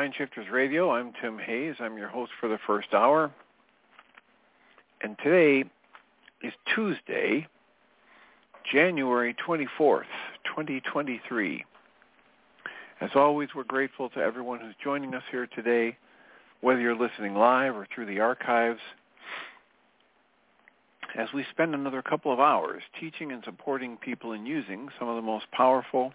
And Mind Shifters Radio. I'm Tim Hayes. I'm your host for the first hour. And today is Tuesday, January 24th, 2023. As always, we're grateful to everyone who's joining us here today, whether you're listening live or through the archives, as we spend another couple of hours teaching and supporting people in using some of the most powerful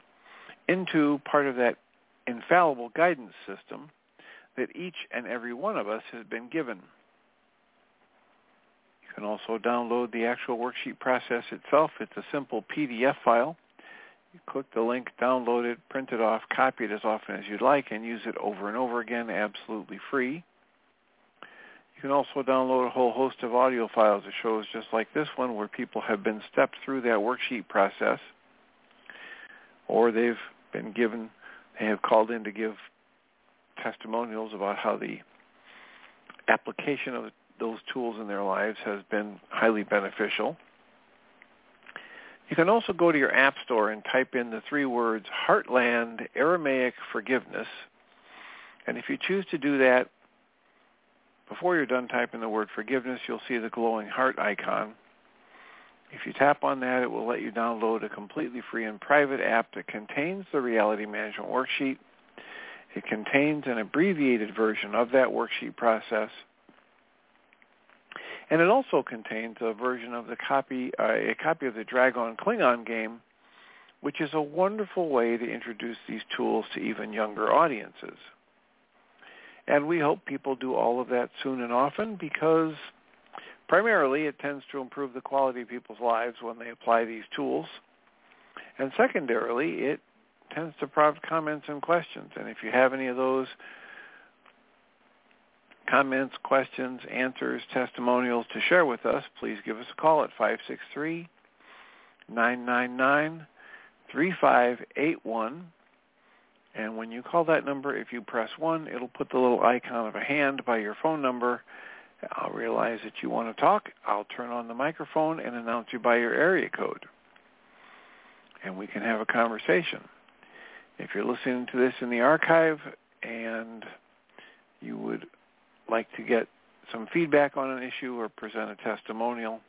into part of that infallible guidance system that each and every one of us has been given. You can also download the actual worksheet process itself. It's a simple PDF file. You click the link, download it, print it off, copy it as often as you'd like, and use it over and over again absolutely free. You can also download a whole host of audio files of shows just like this one where people have been stepped through that worksheet process or they've been given, they have called in to give testimonials about how the application of those tools in their lives has been highly beneficial. You can also go to your app store and type in the three words Heartland Aramaic Forgiveness. And if you choose to do that, before you're done typing the word forgiveness, you'll see the glowing heart icon. If you tap on that, it will let you download a completely free and private app that contains the reality management worksheet. It contains an abbreviated version of that worksheet process. And it also contains a version of the copy, uh, a copy of the Dragon Klingon game, which is a wonderful way to introduce these tools to even younger audiences. And we hope people do all of that soon and often because Primarily, it tends to improve the quality of people's lives when they apply these tools. And secondarily, it tends to prompt comments and questions. And if you have any of those comments, questions, answers, testimonials to share with us, please give us a call at 563-999-3581. And when you call that number, if you press 1, it'll put the little icon of a hand by your phone number I'll realize that you want to talk. I'll turn on the microphone and announce you by your area code. And we can have a conversation. If you're listening to this in the archive and you would like to get some feedback on an issue or present a testimonial,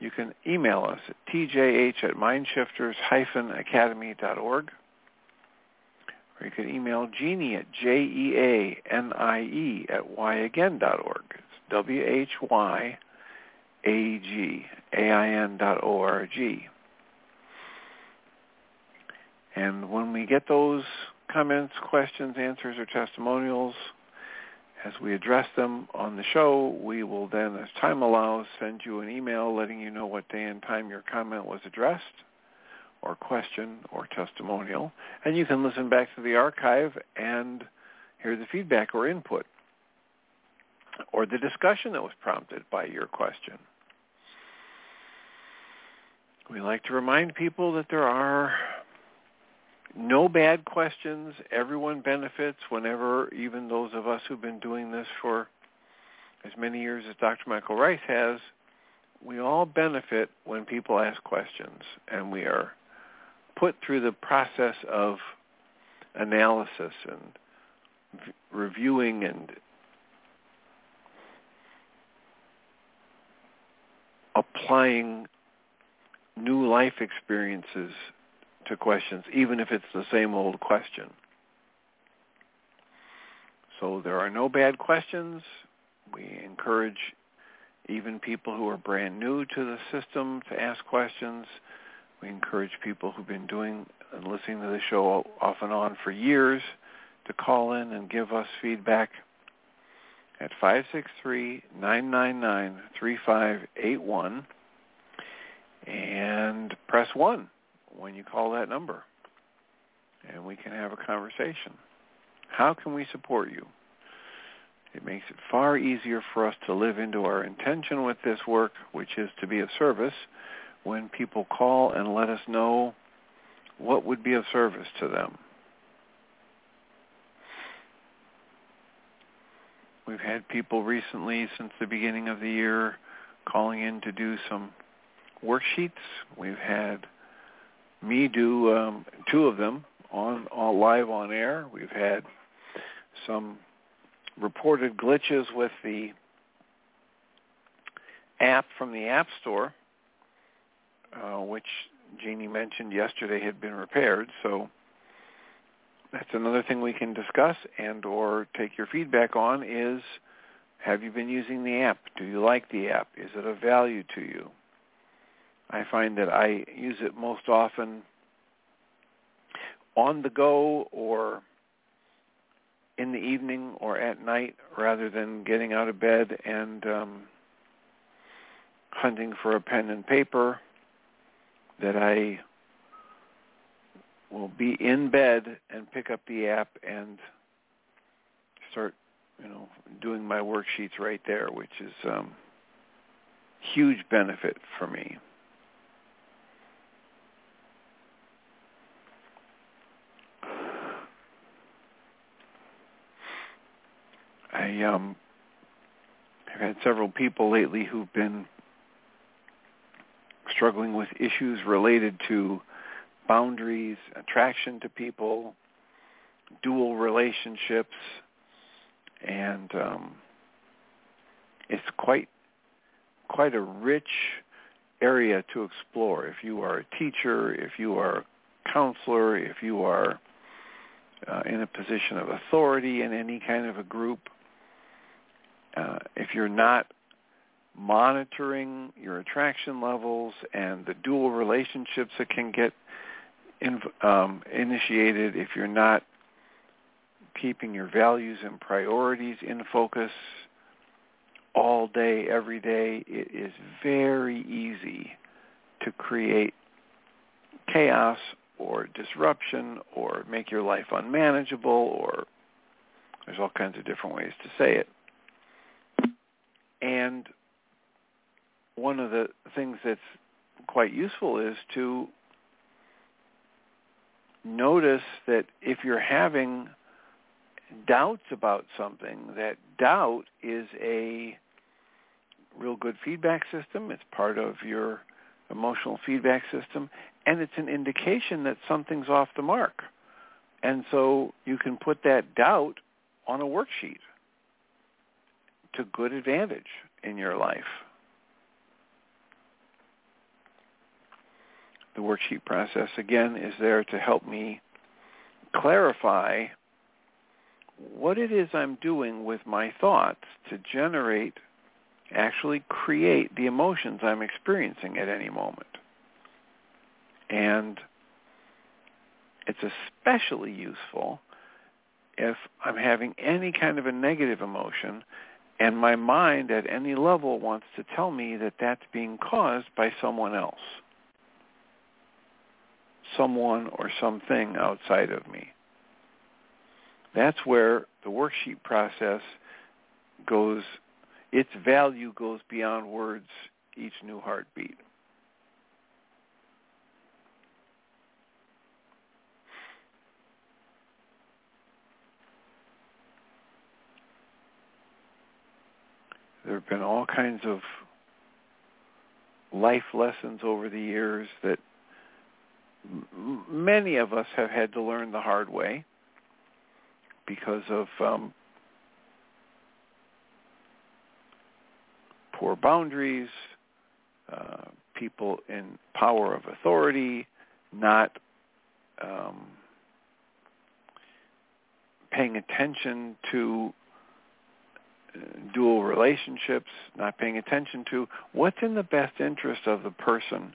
you can email us at tjh at mindshifters-academy.org or you can email Jeanie at J-E-A-N-I-E at whyagain.org. W-H-Y-A-G-A-I-N dot O-R-G. And when we get those comments, questions, answers, or testimonials, as we address them on the show, we will then, as time allows, send you an email letting you know what day and time your comment was addressed or question or testimonial. And you can listen back to the archive and hear the feedback or input or the discussion that was prompted by your question. We like to remind people that there are no bad questions. Everyone benefits whenever, even those of us who've been doing this for as many years as Dr. Michael Ryce has, we all benefit when people ask questions and we are put through the process of analysis and v- reviewing and applying new life experiences to questions, even if it's the same old question. So there are no bad questions. We encourage even people who are brand new to the system to ask questions. We encourage people who've been doing and listening to the show off and on for years to call in and give us feedback at 563-999-3581 and press 1 when you call that number and we can have a conversation. How can we support you? It makes it far easier for us to live into our intention with this work, which is to be of service, when people call and let us know what would be of service to them. We've had people recently since the beginning of the year calling in to do some worksheets. We've had me do um, two of them on, on live on air. We've had some reported glitches with the app from the App Store, uh, which Jeanie mentioned yesterday had been repaired. So that's another thing we can discuss and or take your feedback on is have you been using the app? Do you like the app? Is it of value to you? I find that I use it most often on the go or in the evening or at night rather than getting out of bed and um, hunting for a pen and paper that I will be in bed and pick up the app and start, you know, doing my worksheets right there, which is um, huge benefit for me. I um have had several people lately who've been struggling with issues related to boundaries, attraction to people, dual relationships, and um, it's quite quite a rich area to explore. If you are a teacher, if you are a counselor, if you are uh, in a position of authority in any kind of a group, uh, if you're not monitoring your attraction levels and the dual relationships that can get in, um, initiated, if you're not keeping your values and priorities in focus all day, every day, it is very easy to create chaos or disruption or make your life unmanageable or there's all kinds of different ways to say it. And one of the things that's quite useful is to notice that if you're having doubts about something, that doubt is a real good feedback system. It's part of your emotional feedback system, and it's an indication that something's off the mark. And so you can put that doubt on a worksheet to good advantage in your life. The worksheet process, again, is there to help me clarify what it is I'm doing with my thoughts to generate, actually create the emotions I'm experiencing at any moment. And It's especially useful if I'm having any kind of a negative emotion and my mind at any level wants to tell me that that's being caused by someone else, someone or something outside of me. That's where the worksheet process goes, its value goes beyond words each new heartbeat. There have been all kinds of life lessons over the years that many of us have had to learn the hard way because of um, poor boundaries, uh, people in power of authority, not um, paying attention to dual relationships, not paying attention to what's in the best interest of the person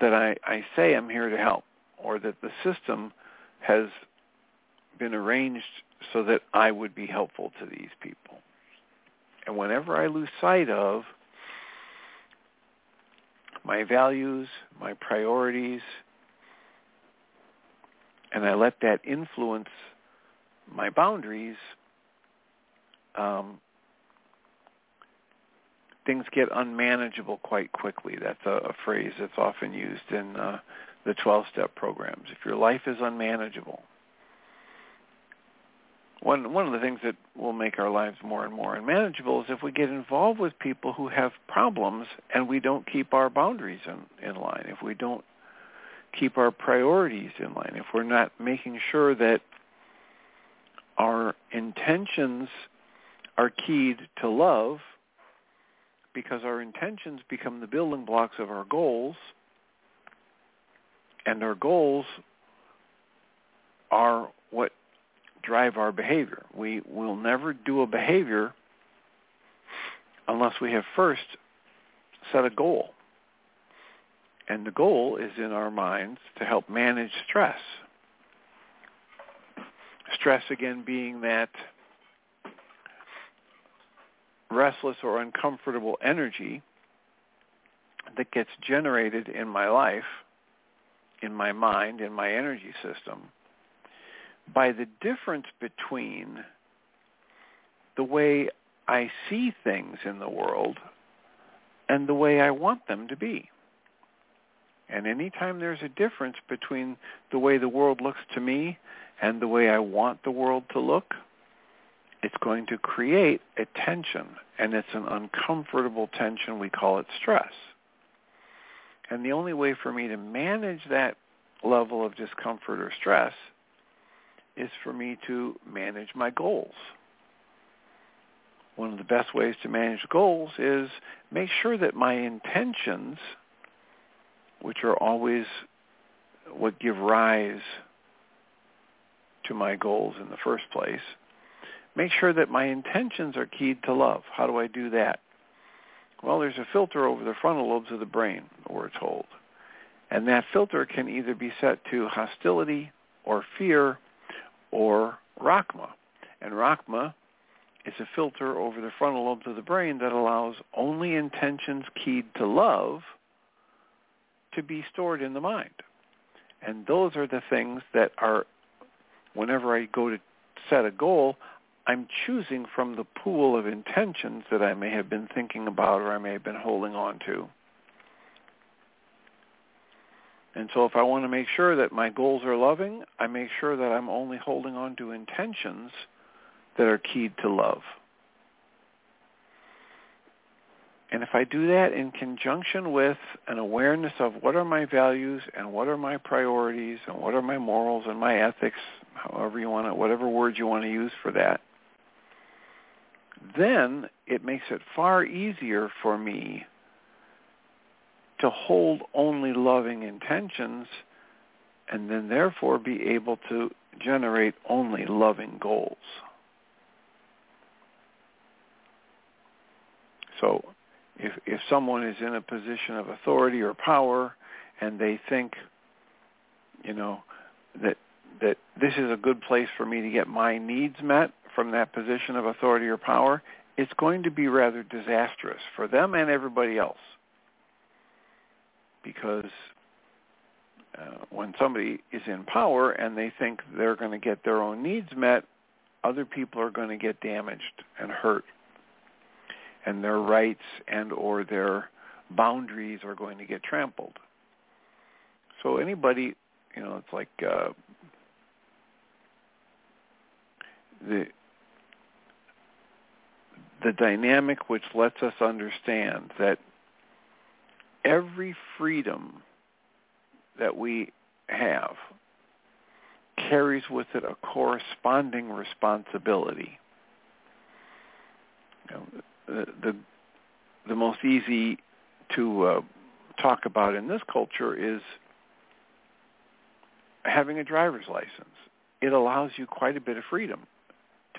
that I, I say I'm here to help or that the system has been arranged so that I would be helpful to these people. And whenever I lose sight of my values, my priorities, and I let that influence my boundaries, um, things get unmanageable quite quickly. That's a, a phrase that's often used in uh, the 12-step programs. If your life is unmanageable, one one of the things that will make our lives more and more unmanageable is if we get involved with people who have problems and we don't keep our boundaries in, in line. If we don't keep our priorities in line. If we're not making sure that our intentions are keyed to love because our intentions become the building blocks of our goals and our goals are what drive our behavior. We will never do a behavior unless we have first set a goal. And the goal is in our minds to help manage stress. Stress again being that restless or uncomfortable energy that gets generated in my life, in my mind, in my energy system, by the difference between the way I see things in the world and the way I want them to be. And anytime there's a difference between the way the world looks to me and the way I want the world to look, it's going to create a tension, and it's an uncomfortable tension. We call it stress. And the only way for me to manage that level of discomfort or stress is for me to manage my goals. One of the best ways to manage goals is make sure that my intentions, which are always what give rise to my goals in the first place, make sure that my intentions are keyed to love. How do I do that? Well, there's a filter over the frontal lobes of the brain, we're told. And that filter can either be set to hostility or fear or Rachma. And Rachma is a filter over the frontal lobes of the brain that allows only intentions keyed to love to be stored in the mind. And those are the things that are, whenever I go to set a goal, I'm choosing from the pool of intentions that I may have been thinking about or I may have been holding on to. And so if I want to make sure that my goals are loving, I make sure that I'm only holding on to intentions that are keyed to love. And if I do that in conjunction with an awareness of what are my values and what are my priorities and what are my morals and my ethics, however you want to, whatever words you want to use for that, then it makes it far easier for me to hold only loving intentions and then therefore be able to generate only loving goals. So if, if someone is in a position of authority or power and they think, you know, that that this is a good place for me to get my needs met from that position of authority or power, it's going to be rather disastrous for them and everybody else. Because uh, when somebody is in power and they think they're going to get their own needs met, other people are going to get damaged and hurt. And their rights and or their boundaries are going to get trampled. So anybody, you know, it's like uh, the the dynamic which lets us understand that every freedom that we have carries with it a corresponding responsibility. You know, the, the, the most easy to uh, talk about in this culture is having a driver's license. It allows you quite a bit of freedom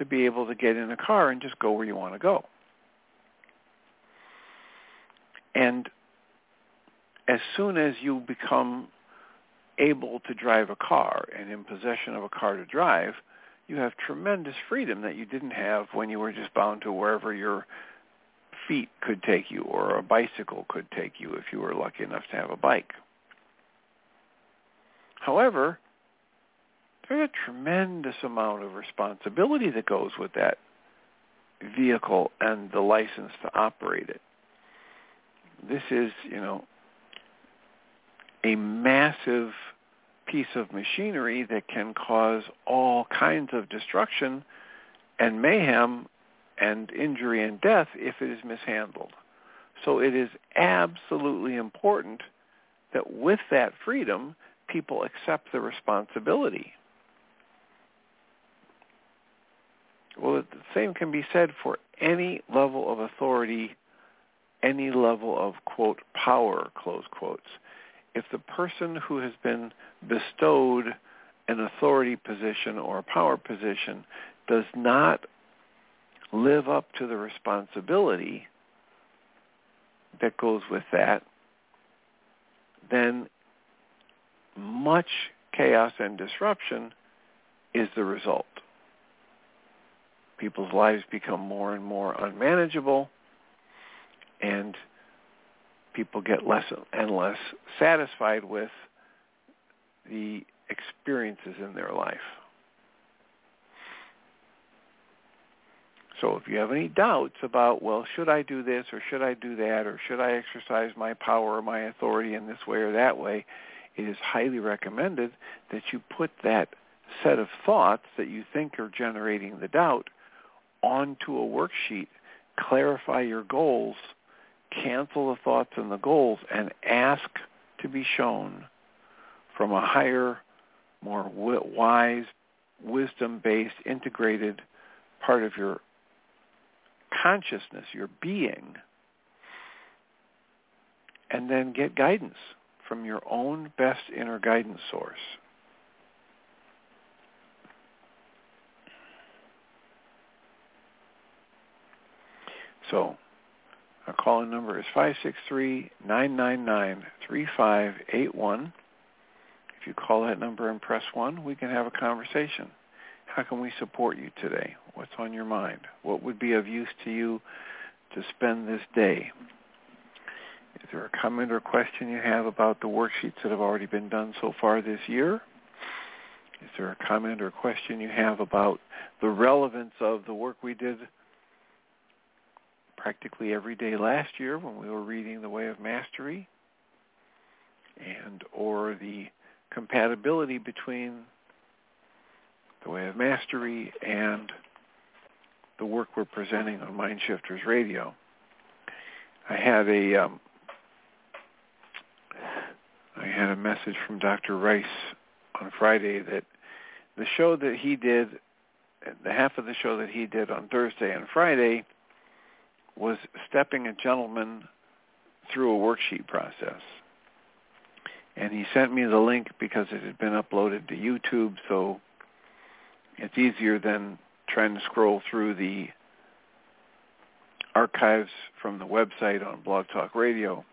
to be able to get in a car and just go where you want to go. And as soon as you become able to drive a car and in possession of a car to drive, you have tremendous freedom that you didn't have when you were just bound to wherever your feet could take you or a bicycle could take you if you were lucky enough to have a bike. However, there's a tremendous amount of responsibility that goes with that vehicle and the license to operate it. This is, you know, a massive piece of machinery that can cause all kinds of destruction and mayhem and injury and death if it is mishandled. So it is absolutely important that with that freedom, people accept the responsibility. Well, the same can be said for any level of authority, any level of, quote, power, close quotes. If the person who has been bestowed an authority position or a power position does not live up to the responsibility that goes with that, then much chaos and disruption is the result. People's lives become more and more unmanageable, and people get less and less satisfied with the experiences in their life. So if you have any doubts about, well, should I do this or should I do that or should I exercise my power or my authority in this way or that way, it is highly recommended that you put that set of thoughts that you think are generating the doubt onto a worksheet, clarify your goals, cancel the thoughts and the goals, and ask to be shown from a higher, more wise, wisdom-based, integrated part of your consciousness, your being, and then get guidance from your own best inner guidance source. So our call-in number is 563-999-3581. If you call that number and press 1, we can have a conversation. How can we support you today? What's on your mind? What would be of use to you to spend this day? Is there a comment or question you have about the worksheets that have already been done so far this year? Is there a comment or question you have about the relevance of the work we did practically every day last year when we were reading The Way of Mastery and or the compatibility between The Way of Mastery and the work we're presenting on Mind Shifters Radio. I had a um, I had a message from Dr. Ryce on Friday that the show that he did, the half of the show that he did on Thursday and Friday was stepping a gentleman through a worksheet process. And he sent me the link because it had been uploaded to YouTube, so it's easier than trying to scroll through the archives from the website on Blog Talk Radio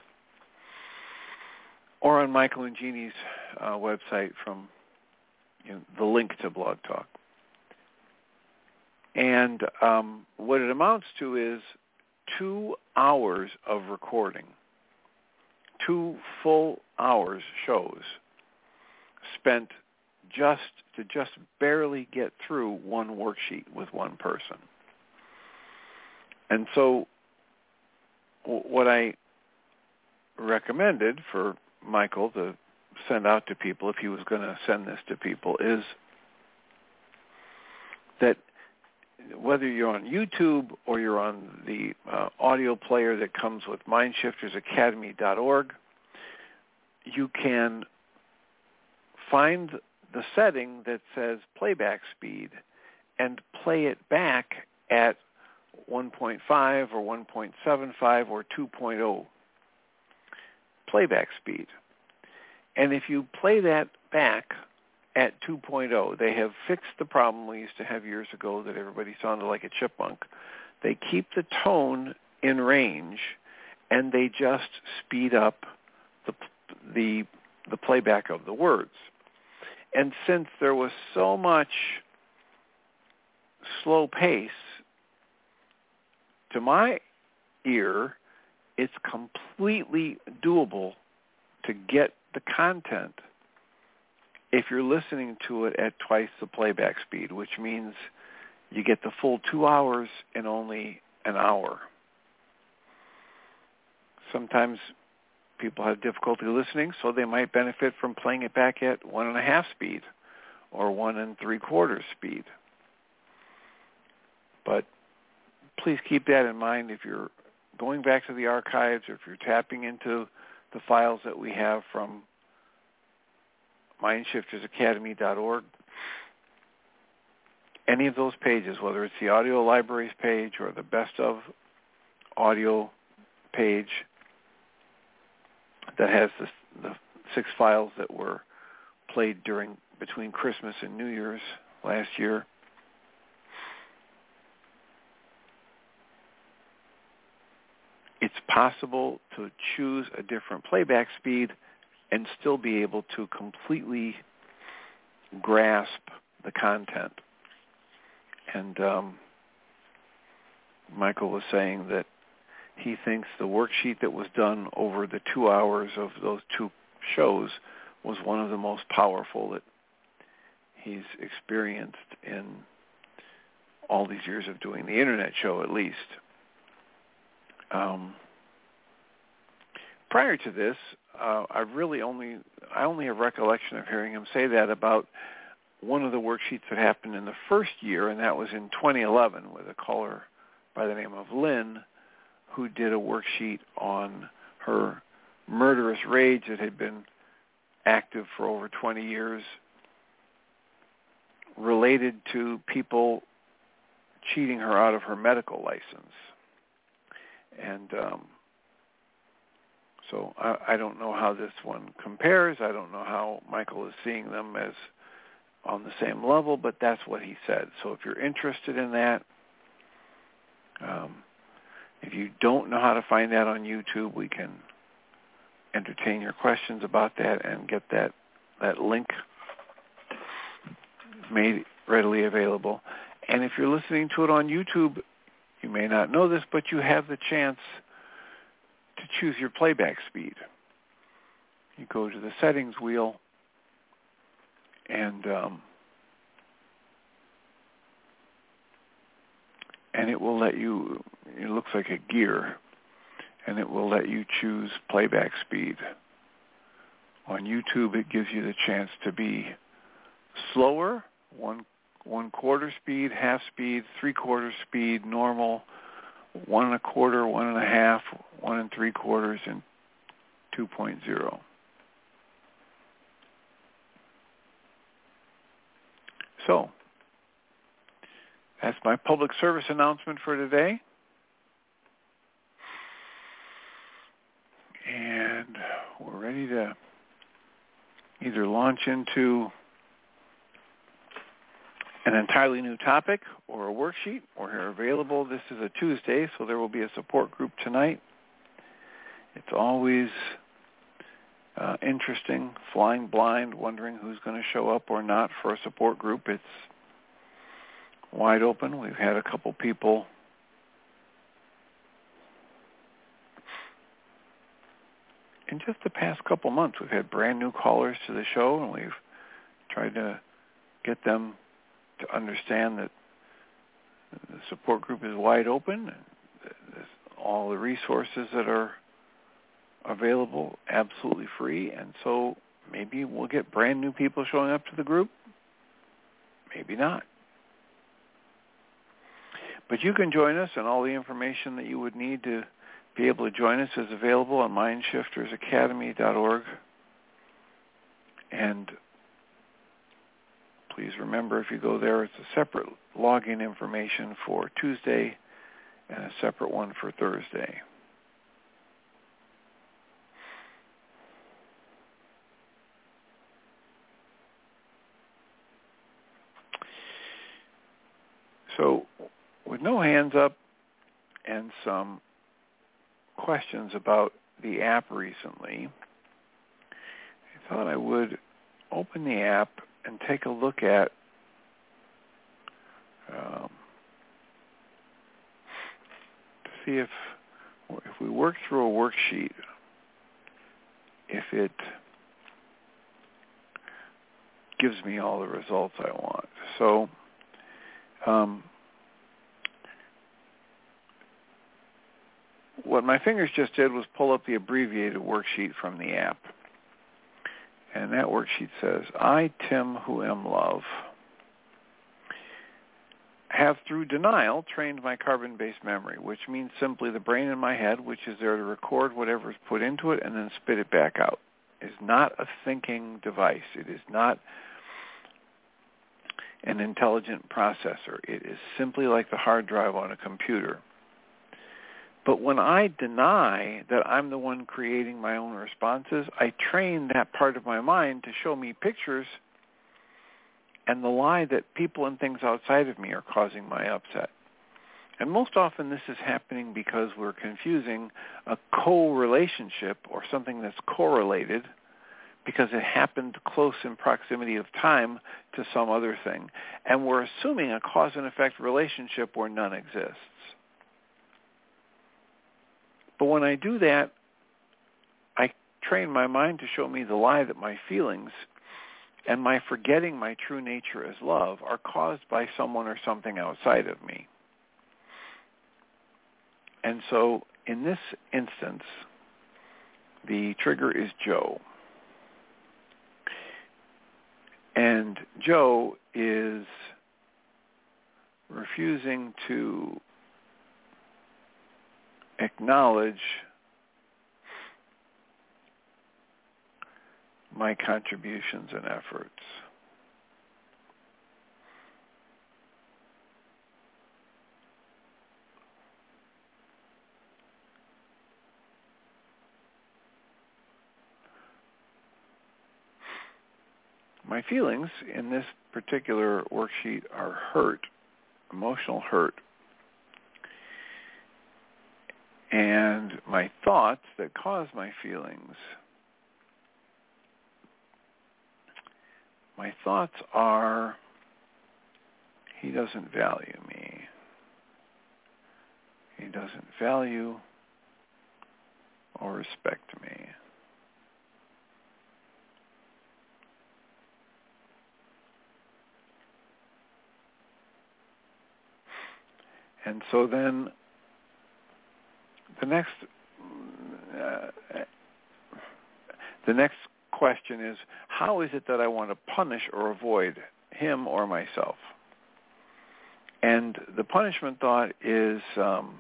or on Michael and Jeanie's uh, website from you know, the link to Blog Talk. And um, what it amounts to is two hours of recording, two full hours shows spent just to just barely get through one worksheet with one person. And so what I recommended for Michael to send out to people if he was going to send this to people is that whether you're on YouTube or you're on the uh, audio player that comes with mindshiftersacademy.org, you can find the setting that says playback speed and play it back at 1.5 or 1.75 or 2.0 playback speed. And if you play that back at 2.0, they have fixed the problem we used to have years ago that everybody sounded like a chipmunk. They keep the tone in range and they just speed up the the the playback of the words. And since there was so much slow pace to my ear, it's completely doable to get the content if you're listening to it at twice the playback speed, which means you get the full two hours in only an hour. Sometimes people have difficulty listening, so they might benefit from playing it back at one and a half speed or one and three quarters speed. But please keep that in mind if you're going back to the archives or if you're tapping into the files that we have from mindshiftersacademy.org. Any of those pages, whether it's the audio libraries page or the best of audio page that has the, the six files that were played during between Christmas and New Year's last year, it's possible to choose a different playback speed and still be able to completely grasp the content. And um, Michael was saying that he thinks the worksheet that was done over the two hours of those two shows was one of the most powerful that he's experienced in all these years of doing the internet show at least. Um, prior to this, uh, I really only I only have recollection of hearing him say that about one of the worksheets that happened in the first year, and that was in 2011 with a caller by the name of Lynn, who did a worksheet on her murderous rage that had been active for over 20 years, related to people cheating her out of her medical license. And um, so I, I don't know how this one compares. I don't know how Michael is seeing them as on the same level, but that's what he said. So if you're interested in that, um, if you don't know how to find that on YouTube, we can entertain your questions about that and get that that link made readily available. And if you're listening to it on YouTube, you may not know this, but you have the chance to choose your playback speed. You go to the settings wheel and um, and it will let you it looks like a gear and it will let you choose playback speed. On YouTube it gives you the chance to be slower, one one quarter speed, half speed, three quarter speed, normal, one and a quarter, one and a half, one and three quarters, and 2.0. So, that's my public service announcement for today. And we're ready to either launch into an entirely new topic or a worksheet or are available. This is a Tuesday, so there will be a support group tonight. It's always uh, interesting, flying blind, wondering who's going to show up or not for a support group. It's wide open. We've had a couple people in just the past couple months. We've had brand new callers to the show, and we've tried to get them to understand that the support group is wide open all the resources that are available absolutely free and so maybe we'll get brand new people showing up to the group. Maybe not. But you can join us and all the information that you would need to be able to join us is available on mindshiftersacademy.org and please remember if you go there, it's a separate login information for Tuesday and a separate one for Thursday. So with no hands up and some questions about the app recently, I thought I would open the app and take a look at um, to see if if we work through a worksheet, if it gives me all the results I want. So um, what my fingers just did was pull up the abbreviated worksheet from the app. And that worksheet says, I, Tim, who am love, have through denial trained my carbon-based memory, which means simply the brain in my head, which is there to record whatever is put into it and then spit it back out. is not a thinking device. It is not an intelligent processor. It is simply like the hard drive on a computer. But when I deny that I'm the one creating my own responses, I train that part of my mind to show me pictures and the lie that people and things outside of me are causing my upset. And most often this is happening because we're confusing a co-relationship or something that's correlated because it happened close in proximity of time to some other thing. And we're assuming a cause and effect relationship where none exists. But when I do that, I train my mind to show me the lie that my feelings and my forgetting my true nature as love are caused by someone or something outside of me. And so in this instance, the trigger is Joe. And Joe is refusing to acknowledge my contributions and efforts. My feelings in this particular worksheet are hurt, emotional hurt and my thoughts that cause my feelings. My thoughts are, he doesn't value me. He doesn't value or respect me. And so then the next uh, the next question is how is it that I want to punish or avoid him or myself? And the punishment thought is um,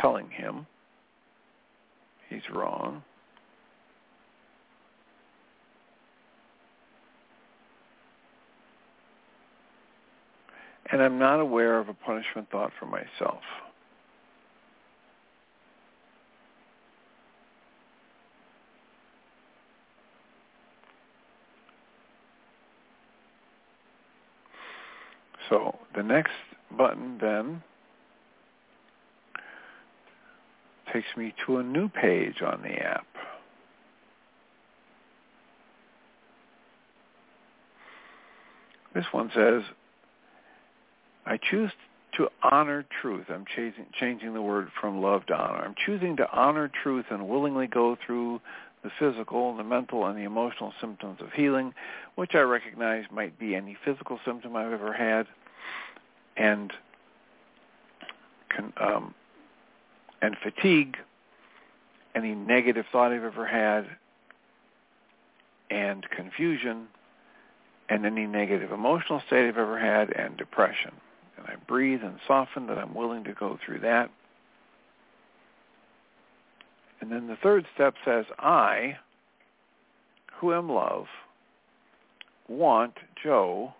telling him he's wrong. And I'm not aware of a punishment thought for myself. So the next button then takes me to a new page on the app. This one says, I choose to honor truth. I'm changing, changing the word from love to honor. I'm choosing to honor truth and willingly go through the physical, the mental, and the emotional symptoms of healing, which I recognize might be any physical symptom I've ever had, and um, and fatigue, any negative thought I've ever had, and confusion, and any negative emotional state I've ever had, and depression. And I breathe and soften that I'm willing to go through that. And then the third step says, I, who am love, want Joe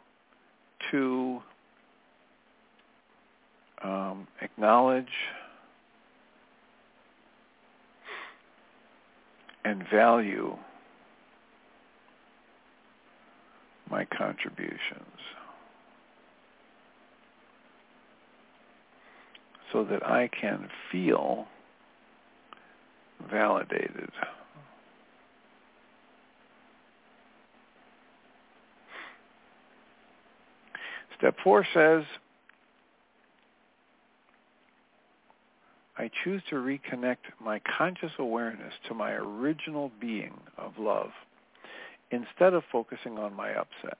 to um, acknowledge and value my contributions so that I can feel validated. Step four says, I choose to reconnect my conscious awareness to my original being of love instead of focusing on my upset.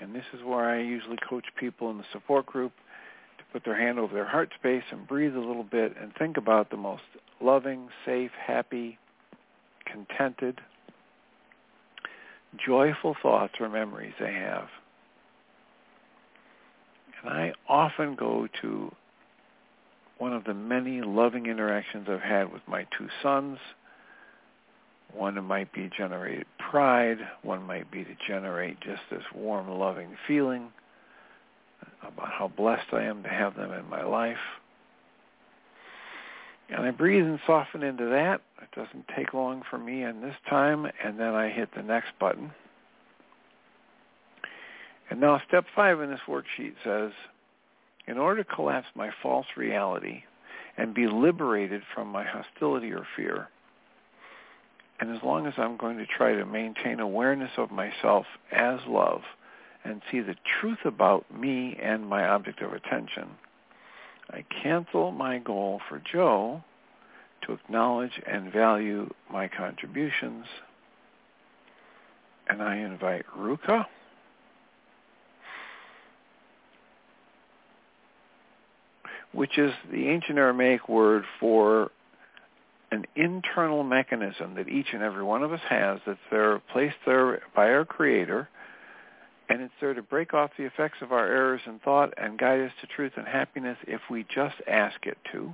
And this is where I usually coach people in the support group put their hand over their heart space and breathe a little bit and think about the most loving, safe, happy, contented, joyful thoughts or memories they have. And I often go to one of the many loving interactions I've had with my two sons one might be generate pride. One might be to generate just this warm, loving feeling about how blessed I am to have them in my life. And I breathe and soften into that. It doesn't take long for me in this time. And then I hit the next button. And now step five in this worksheet says, in order to collapse my false reality and be liberated from my hostility or fear, and as long as I'm going to try to maintain awareness of myself as love and see the truth about me and my object of attention, I cancel my goal for Joe to acknowledge and value my contributions. And I invite Ruka which is the ancient Aramaic word for an internal mechanism that each and every one of us has that's there placed there by our creator and it's there to break off the effects of our errors in thought and guide us to truth and happiness if we just ask it to.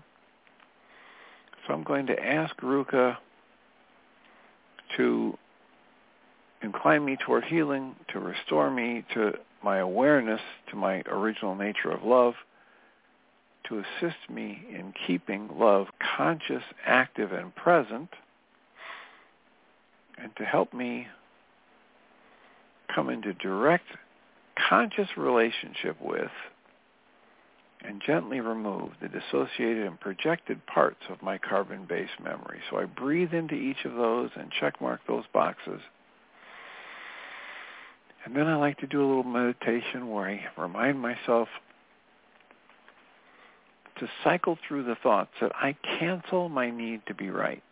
So I'm going to ask Ruka to incline me toward healing, to restore me to my awareness, to my original nature of love, to assist me in keeping love conscious, active, and present, and to help me come into direct conscious relationship with and gently remove the dissociated and projected parts of my carbon-based memory. So I breathe into each of those and check mark those boxes. And then I like to do a little meditation where I remind myself to cycle through the thoughts that I cancel my need to be right.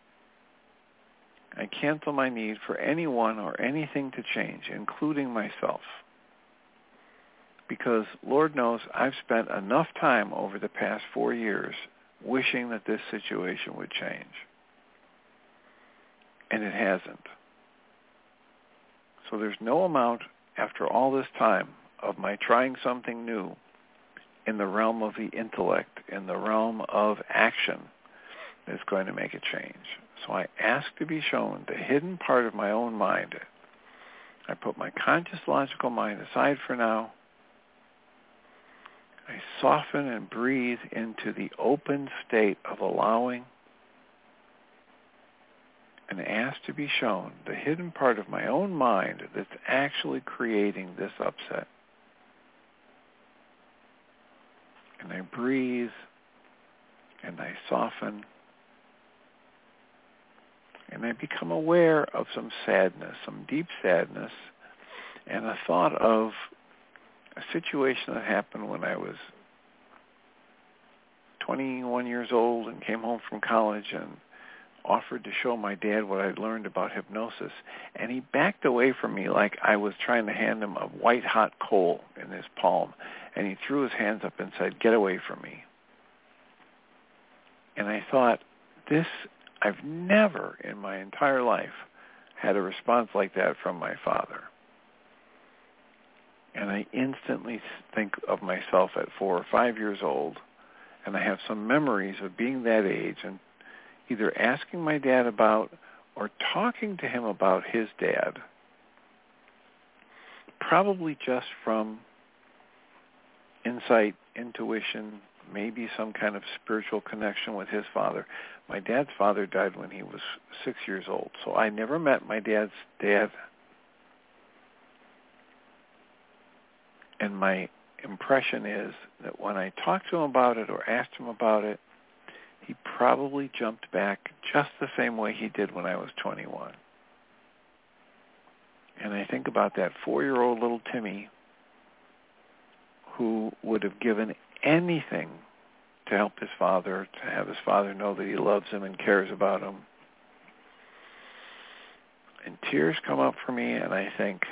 I cancel my need for anyone or anything to change, including myself. Because Lord knows I've spent enough time over the past four years wishing that this situation would change. And it hasn't. So there's no amount after all this time of my trying something new in the realm of the intellect, in the realm of action, is going to make a change. So I ask to be shown the hidden part of my own mind. I put my conscious logical mind aside for now. I soften and breathe into the open state of allowing and ask to be shown the hidden part of my own mind that's actually creating this upset. and I breathe and I soften And I become aware of some sadness, some deep sadness, and a thought of a situation that happened when I was 21 years old and came home from college and offered to show my dad what I'd learned about hypnosis, and he backed away from me like I was trying to hand him a white-hot coal in his palm, and he threw his hands up and said, get away from me. And I thought, this, I've never in my entire life had a response like that from my father. And I instantly think of myself at four or five years old, and I have some memories of being that age and either asking my dad about or talking to him about his dad, probably just from insight, intuition, maybe some kind of spiritual connection with his father. My dad's father died when he was six years old, so I never met my dad's dad. And my impression is that when I talked to him about it or asked him about it, he probably jumped back just the same way he did when I was 21. And I think about that four-year-old little Timmy who would have given anything to help his father, to have his father know that he loves him and cares about him. And tears come up for me and I think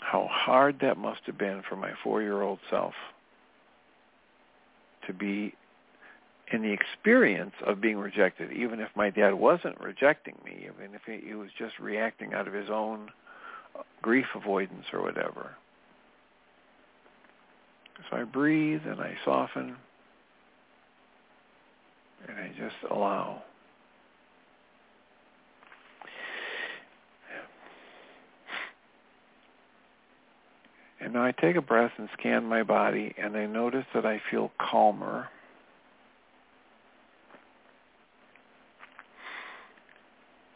how hard that must have been for my four-year-old self to be in the experience of being rejected, even if my dad wasn't rejecting me, even if he, was just reacting out of his own grief avoidance or whatever. So I breathe and I soften and I just allow. And now I take a breath and scan my body and I notice that I feel calmer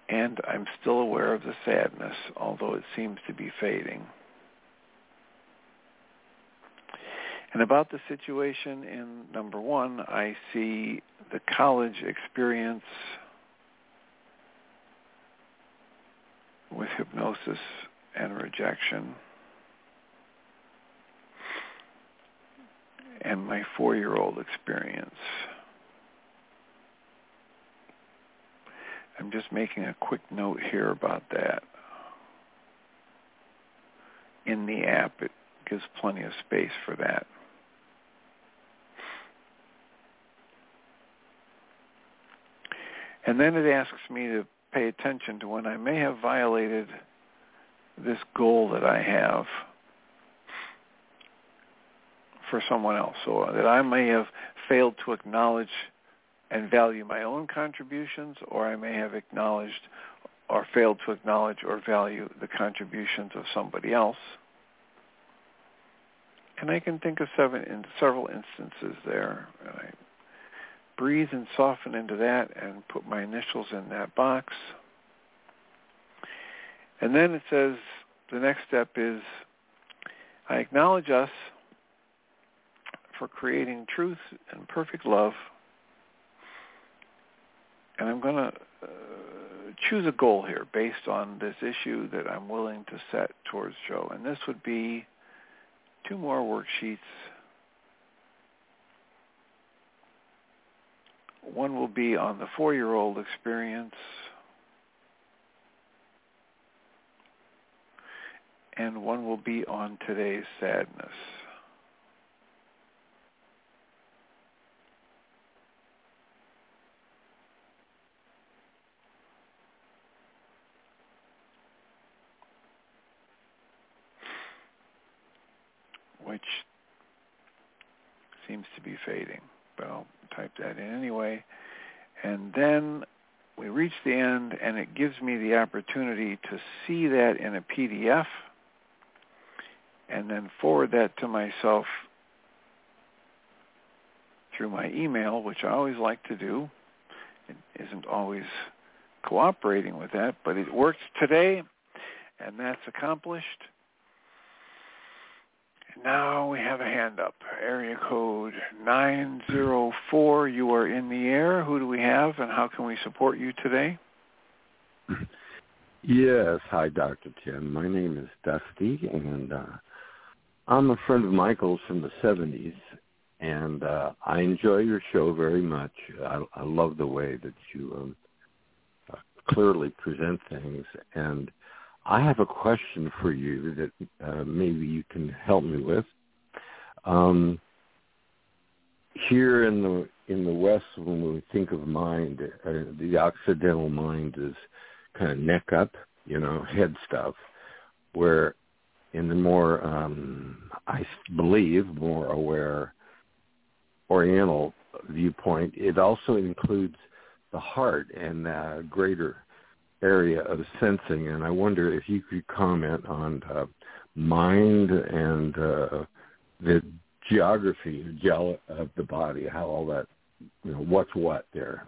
and I'm still aware of the sadness, although it seems to be fading. And about the situation in number one, I see the college experience with hypnosis and rejection. And my four-year-old experience. I'm just making a quick note here about that. In the app, it gives plenty of space for that. And then it asks me to pay attention to when I may have violated this goal that I have for someone else, or that I may have failed to acknowledge and value my own contributions, or I may have acknowledged or failed to acknowledge or value the contributions of somebody else. And I can think of seven, in several instances there. And I breathe and soften into that and put my initials in that box. And then it says the next step is I acknowledge us for creating truth and perfect love and I'm going to uh, choose a goal here based on this issue that I'm willing to set towards Joe. And this would be two more worksheets. One will be on the four-year-old experience. And one will be on today's sadness. which seems to be fading, but I'll type that in anyway. And then we reach the end, and it gives me the opportunity to see that in a PDF and then forward that to myself through my email, which I always like to do. It isn't always cooperating with that, but it works today, and that's accomplished. Now we have a hand up. Area code 904. You are in the air. Who do we have and how can we support you today? Yes. Hi, Dr. Tim. My name is Dusty, and uh, I'm a friend of Michael's from the 70s, and uh, I enjoy your show very much. I, I love the way that you um, uh, clearly present things, and I have a question for you that uh, maybe you can help me with. Um, here in the in the West, when we think of mind, uh, the Occidental mind is kind of neck up, you know, head stuff, where in the more, um, I believe, more aware Oriental viewpoint, it also includes the heart and a greater area of sensing. And I wonder if you could comment on uh, mind and uh, the geography of the body, how all that, you know, what's what there.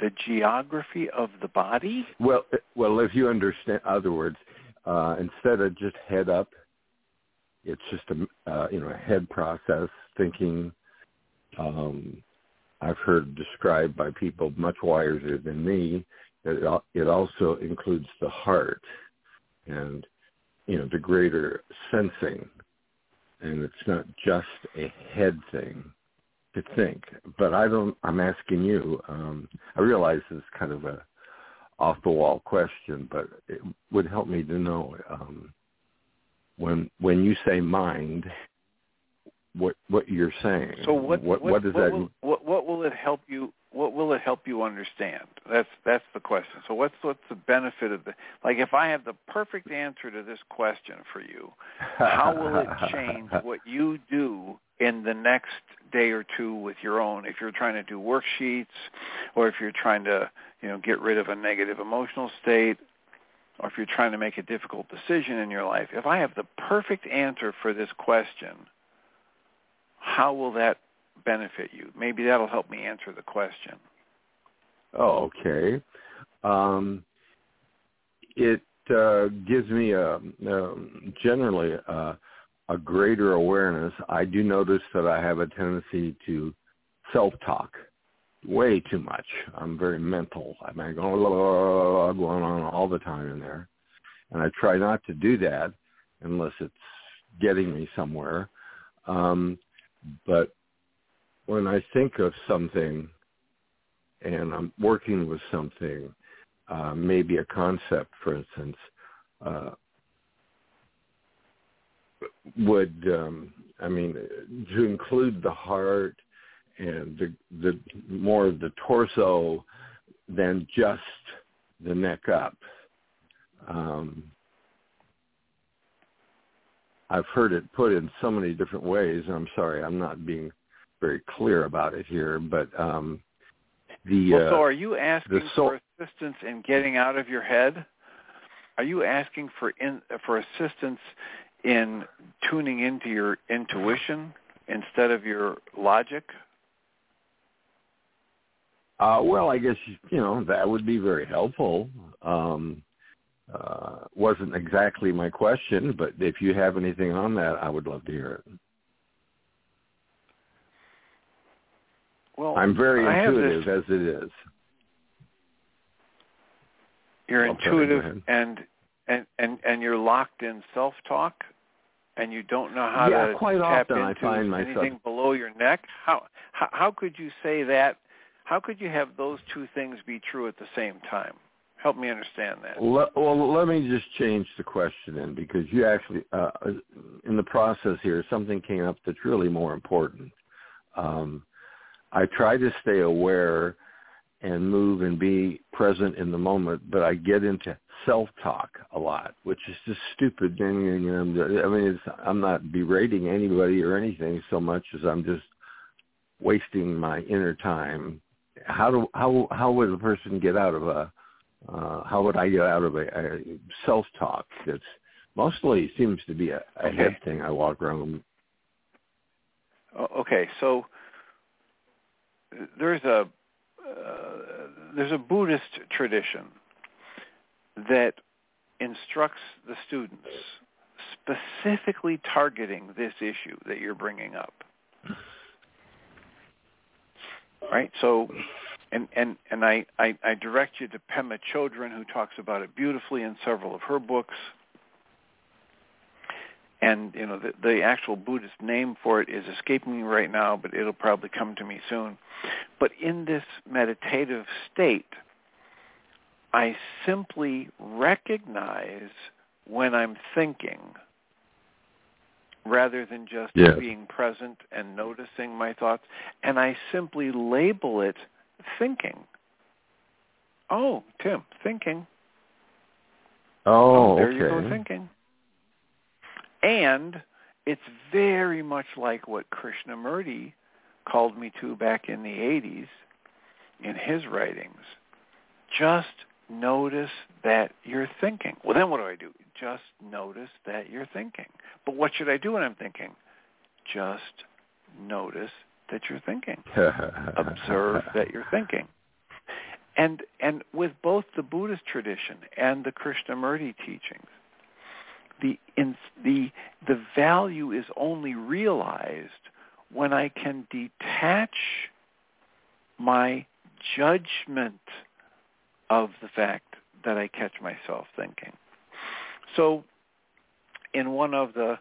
The geography of the body. Well, well, if you understand, other words, uh, instead of just head up, it's just a uh, you know a head process thinking. Um, I've heard described by people much wiser than me that it also includes the heart and you know, the greater sensing. And it's not just a head thing to think. But I don't, I'm asking you, um, I realize it's kind of a off the wall question, but it would help me to know, um, when, when you say mind, what, what you're saying. So what, what, what, what does what that, will, what, what will it help you what will it help you understand? That's that's the question. So what's what's the benefit of the like if I have the perfect answer to this question for you, how will it change what you do in the next day or two with your own if you're trying to do worksheets or if you're trying to, you know, get rid of a negative emotional state or if you're trying to make a difficult decision in your life. If I have the perfect answer for this question, how will that benefit you? Maybe that'll help me answer the question. Oh, okay. Um, it uh, gives me a, a generally a, a greater awareness. I do notice that I have a tendency to self-talk way too much. I'm very mental. I'm going, going on all the time in there, and I try not to do that unless it's getting me somewhere. Um, but when I think of something and I'm working with something, uh, maybe a concept, for instance, uh, would um, I mean to include the heart and the the more of the torso than just the neck up. Um, I've heard it put in so many different ways. I'm sorry, I'm not being very clear about it here, but um, the well, so uh, are you asking soul- for assistance in getting out of your head? Are you asking for in, for assistance in tuning into your intuition instead of your logic? Uh, well, I guess you know that would be very helpful. Um, uh, wasn't exactly my question, but if you have anything on that, I would love to hear it. Well, I'm very intuitive this, as it is. You're Oh, intuitive and and and and you're locked in self-talk, and you don't know how yeah, to quite tap often into I find myself anything below your neck. How, how how could you say that? How could you have those two things be true at the same time? Help me understand that. Let, well, let me just change the question then, because you actually, uh, in the process here, something came up that's really more important. Um, I try to stay aware and move and be present in the moment, but I get into self-talk a lot, which is just stupid. I mean, it's, I'm not berating anybody or anything so much as I'm just wasting my inner time. How do how how would a person get out of a uh, how would I get out of a, a self-talk that's mostly seems to be a, a okay. head thing I walk around. Okay, so there's a uh, there's a Buddhist tradition that instructs the students specifically targeting this issue that you're bringing up. right? So, and and and I, I I direct you to Pema Chodron, who talks about it beautifully in several of her books. And you know the, the actual Buddhist name for it is escaping me right now, but it'll probably come to me soon. But in this meditative state, I simply recognize when I'm thinking rather than just yes. being present and noticing my thoughts. And I simply label it thinking. Oh, Tim, thinking. Oh, oh there okay. you go, thinking. And it's very much like what Krishnamurti called me to back in the 80s in his writings. Just notice that you're thinking. Well, then what do I do? Just notice that you're thinking. But what should I do when I'm thinking? Just notice that you're thinking. Observe that you're thinking. And and with both the Buddhist tradition and the Krishnamurti teachings, the in, the the value is only realized when I can detach my judgment of the fact that I catch myself thinking. So in one of the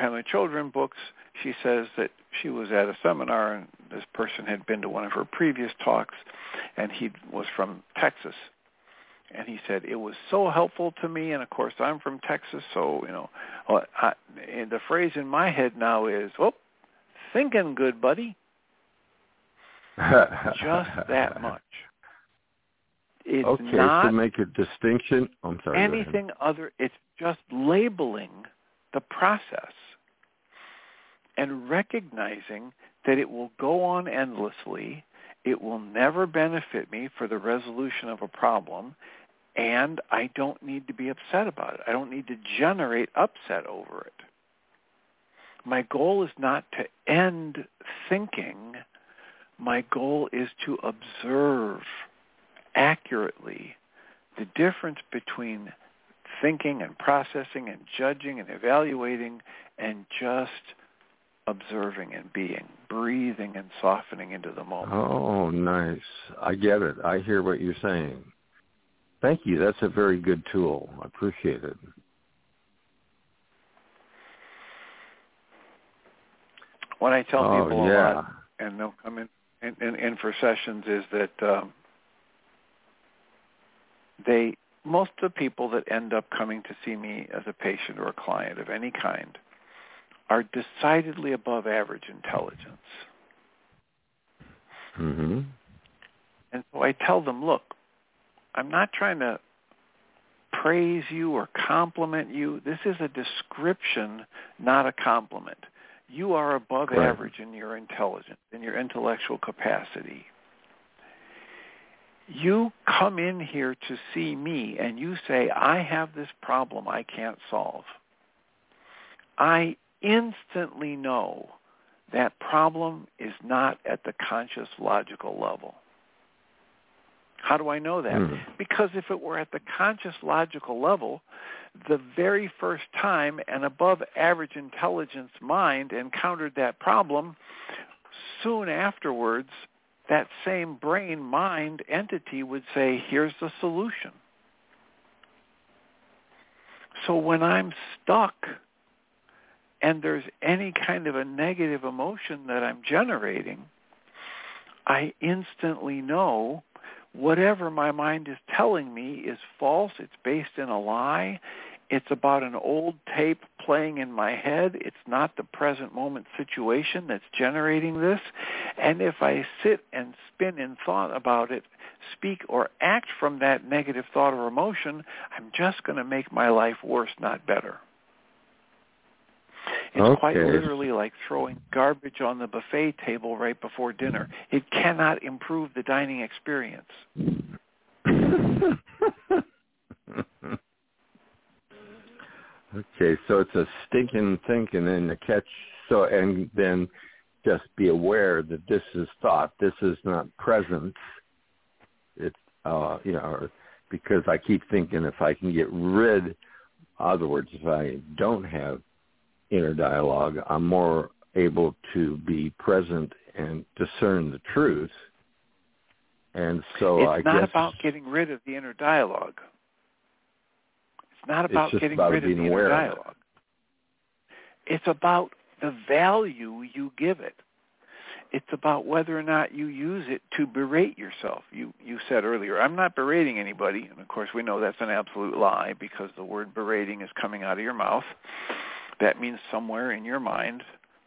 Pema Chodron books, she says that she was at a seminar and this person had been to one of her previous talks and he was from Texas. And he said, it was so helpful to me, and of course I'm from Texas, so, you know, uh, I, the phrase in my head now is, well, thinking good, buddy. Just that much. It's okay, not to make a distinction, I'm sorry. anything other. It's just labeling the process and recognizing that it will go on endlessly. It will never benefit me for the resolution of a problem, and I don't need to be upset about it. I don't need to generate upset over it. My goal is not to end thinking. My goal is to observe accurately the difference between thinking and processing and judging and evaluating and just observing and being, breathing and softening into the moment. Oh, nice. I get it. I hear what you're saying. Thank you. That's a very good tool. I appreciate it. What I tell oh, people yeah. a lot, and they'll come in, in, in, in for sessions, is that um, they most of the people that end up coming to see me as a patient or a client of any kind are decidedly above average intelligence. Mm-hmm. And so I tell them, look, I'm not trying to praise you or compliment you. This is a description, not a compliment. You are above Correct. average in your intelligence, in your intellectual capacity you come in here to see me and you say, I have this problem I can't solve. I instantly know that problem is not at the conscious logical level. How do I know that? Mm. Because if it were at the conscious logical level, the very first time an above average intelligence mind encountered that problem, soon afterwards that same brain mind entity would say, here's the solution. So when I'm stuck and there's any kind of a negative emotion that I'm generating, I instantly know whatever my mind is telling me is false, it's based in a lie, it's about an old tape playing in my head. It's not the present moment situation that's generating this. And if I sit and spin in thought about it, speak or act from that negative thought or emotion, I'm just going to make my life worse, not better. It's okay. quite literally like throwing garbage on the buffet table right before dinner. It cannot improve the dining experience. Okay, so it's a stinking thinking and a catch. So and then just be aware that this is thought. This is not presence. It's uh, you know, because I keep thinking if I can get rid, in other words, if I don't have inner dialogue, I'm more able to be present and discern the truth. And so it's I guess... It's not about getting rid of the inner dialogue. It's not about it's getting about rid of the aware inner of it. dialogue. It's about the value you give it. It's about whether or not you use it to berate yourself. You you said earlier, I'm not berating anybody, and of course we know that's an absolute lie because the word berating is coming out of your mouth. That means somewhere in your mind,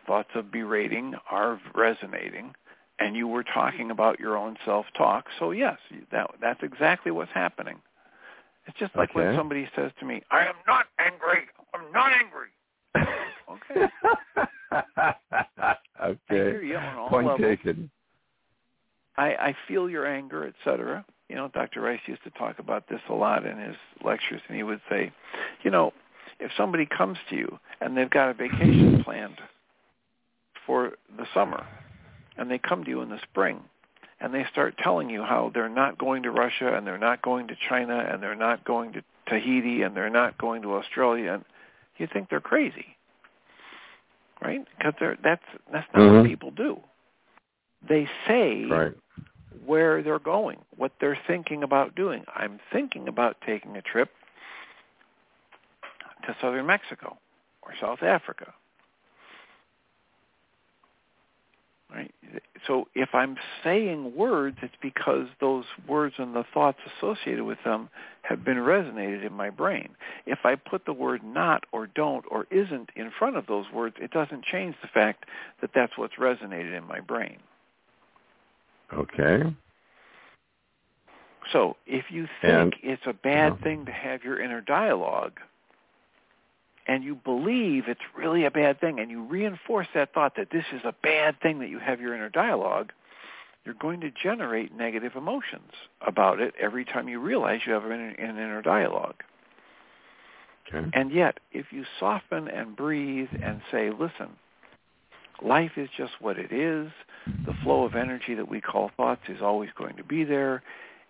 thoughts of berating are resonating, and you were talking about your own self-talk. So yes, that that's exactly what's happening. It's just like when somebody says to me, "I am not angry. I'm not angry." Okay. Okay. you on all Point levels. taken. I, I feel your anger, etc. You know, Dr. Ryce used to talk about this a lot in his lectures, and he would say, you know, if somebody comes to you and they've got a vacation planned for the summer, and they come to you in the spring, and they start telling you how they're not going to Russia, and they're not going to China, and they're not going to Tahiti, and they're not going to Australia, and you think they're crazy, right? Because they're that's that's not Mhm. what people do. They say Right. where they're going, what they're thinking about doing. I'm thinking about taking a trip to southern Mexico or South Africa. Right? So if I'm saying words, it's because those words and the thoughts associated with them have been resonated in my brain. If I put the word not or don't or isn't in front of those words, it doesn't change the fact that that's what's resonated in my brain. Okay. So if you think And- it's a bad Yeah. thing to have your inner dialogue, and you believe it's really a bad thing, and you reinforce that thought that this is a bad thing that you have your inner dialogue, you're going to generate negative emotions about it every time you realize you have an, an inner dialogue. Okay. And yet, if you soften and breathe and say, listen, life is just what it is. The flow of energy that we call thoughts is always going to be there.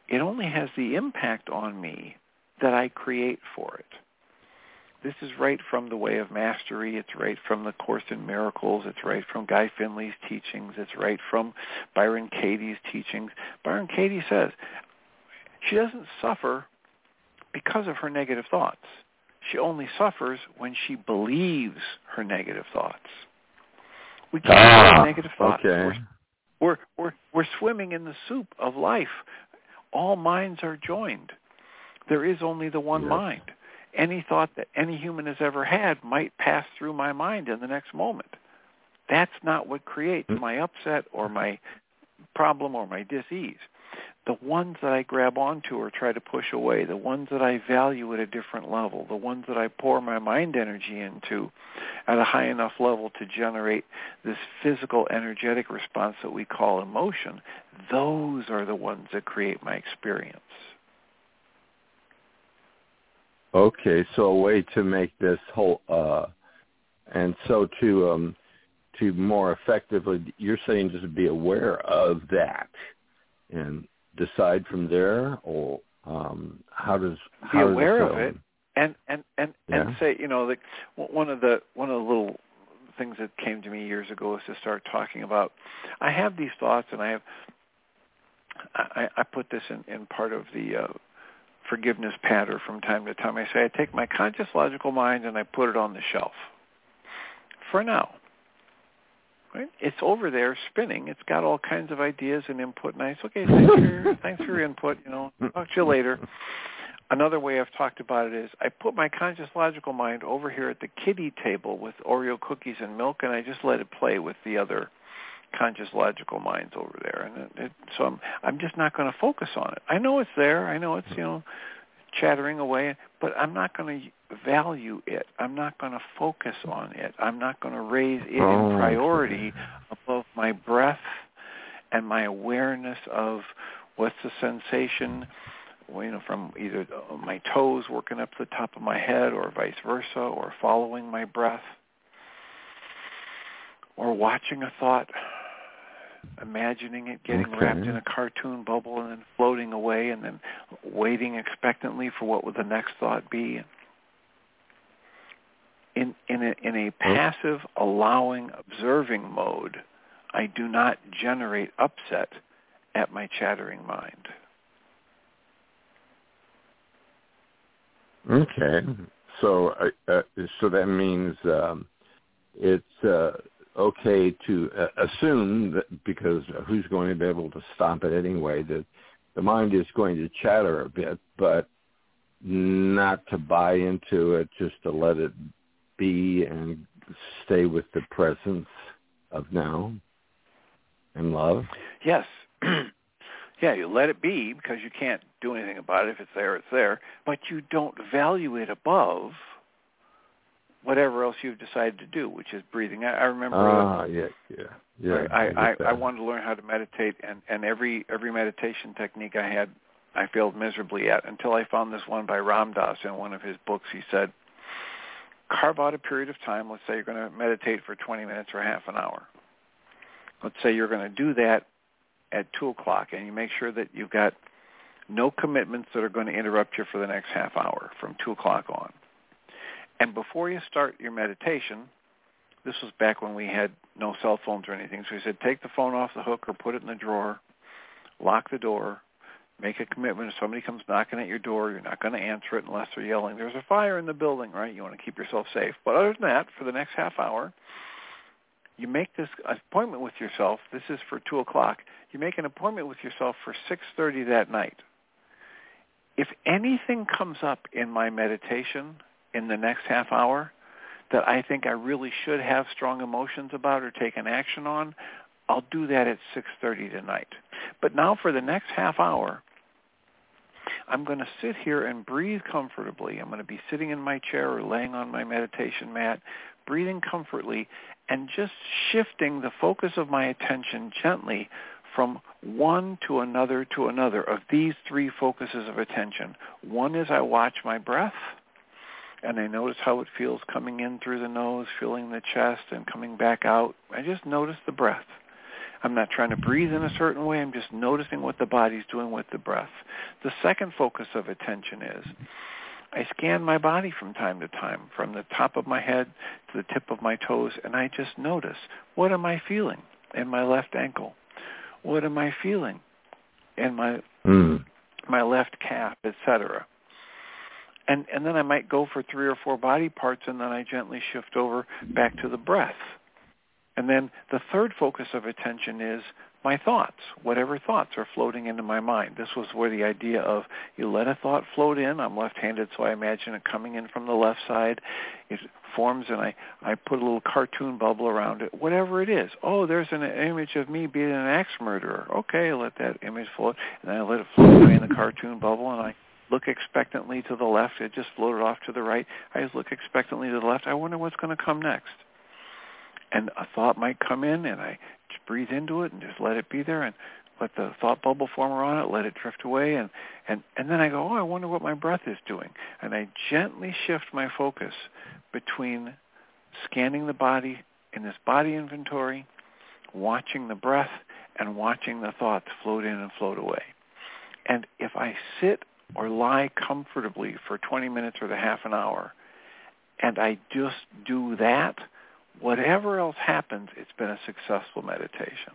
It only has the impact on me that I create for it. This is right from the Way of Mastery. It's right from the Course in Miracles. It's right from Guy Finley's teachings. It's right from Byron Katie's teachings. Byron Katie says she doesn't suffer because of her negative thoughts. She only suffers when she believes her negative thoughts. We can't Ah, have negative thoughts. okay. We're, we're we're we're swimming in the soup of life. All minds are joined. There is only the one Yes. mind. Any thought that any human has ever had might pass through my mind in the next moment. That's not what creates Hmm. my upset or my problem or my dis-ease. The ones that I grab onto or try to push away, the ones that I value at a different level, the ones that I pour my mind energy into at a high enough level to generate this physical energetic response that we call emotion, those are the ones that create my experience. Okay, so a way to make this whole uh and so to um to more effectively you're saying just be aware of that and decide from there or um how does Be how does aware go? of it. and and and Yeah. and say you know like one of the one of the little things that came to me years ago is to start talking about i have these thoughts and i have i i put this in in part of the uh forgiveness patter from time to time. I say i take my conscious logical mind and i put it on the shelf. For now. Right? It's over there spinning. It's got all kinds of ideas and input. And i say okay thanks for your, thanks for your input you know. Talk to you later. Another way I've talked about it is I put my conscious logical mind over here at the kiddie table with Oreo cookies and milk, and I just let it play with the other conscious logical minds over there. And it, it, so I'm I'm just not going to focus on it. I know it's there. I know it's you know chattering away, but I'm not going to value it. I'm not going to focus on it. I'm not going to raise it Oh, in okay. priority above my breath and my awareness of what's the sensation well, you know, from either uh, my toes working up to the top of my head or vice versa, or following my breath, or watching a thought, imagining it getting Okay. wrapped in a cartoon bubble and then floating away and then waiting expectantly for what would the next thought be. In, in, a, in a passive, allowing, observing mode, I do not generate upset at my chattering mind. Okay, so uh, uh, so that means um, it's uh, okay to uh, assume that because who's going to be able to stop it anyway? That the mind is going to chatter a bit, but not to buy into it, just to let it be and stay with the presence of now and love. Yes. yeah, you let it be because you can't do anything about it. If it's there, it's there. But you don't value it above whatever else you've decided to do, which is breathing. I, I remember. Ah, uh, yeah, yeah, yeah. I I, I, I wanted to learn how to meditate, and and every every meditation technique I had, I failed miserably at until I found this one by Ram Dass in one of his books. He said, carve out a period of time. Let's say you're going to meditate for 20 minutes or half an hour. Let's say you're going to do that at 2 o'clock, and you make sure that you've got no commitments that are going to interrupt you for the next half hour from 2 o'clock on. And before you start your meditation, this was back when we had no cell phones or anything, so he said take the phone off the hook or put it in the drawer, lock the door, make a commitment. If somebody comes knocking at your door, you're not going to answer it unless they're yelling, there's a fire in the building, right? You want to keep yourself safe. But other than that, for the next half hour, you make this appointment with yourself. This is for 2 o'clock. You make an appointment with yourself for 6.30 that night. If anything comes up in my meditation in the next half hour that I think I really should have strong emotions about or take an action on, I'll do that at 6.30 tonight. But now for the next half hour, I'm going to sit here and breathe comfortably. I'm going to be sitting in my chair or laying on my meditation mat, breathing comfortably, and just shifting the focus of my attention gently from one to another to another of these three focuses of attention. One is I watch my breath, and I notice how it feels coming in through the nose, filling the chest, and coming back out. I just notice the breath. I'm not trying to breathe in a certain way. I'm just noticing what the body's doing with the breath. The second focus of attention is I scan my body from time to time, from the top of my head to the tip of my toes, and I just notice, what am I feeling in my left ankle? What am I feeling in my mm. my left calf, etc. And and then I might go for three or four body parts, and then I gently shift over back to the breath and then the third focus of attention is my thoughts, whatever thoughts are floating into my mind. This was where the idea of you let a thought float in. I'm left-handed, so I imagine it coming in from the left side. It forms, and I, I put a little cartoon bubble around it, whatever it is. Oh, there's an image of me being an axe murderer. Okay, let that image float, and then I let it float away in the cartoon bubble, and I look expectantly to the left. It just floated off to the right. I just look expectantly to the left. I wonder what's going to come next and a thought might come in and I just breathe into it and just let it be there and let the thought bubble form around it, let it drift away and, and, and then I go, oh, I wonder what my breath is doing. And I gently shift my focus between scanning the body in this body inventory, watching the breath, and watching the thoughts float in and float away. And if I sit or lie comfortably for 20 minutes or the half an hour, and I just do that, whatever else happens, it's been a successful meditation.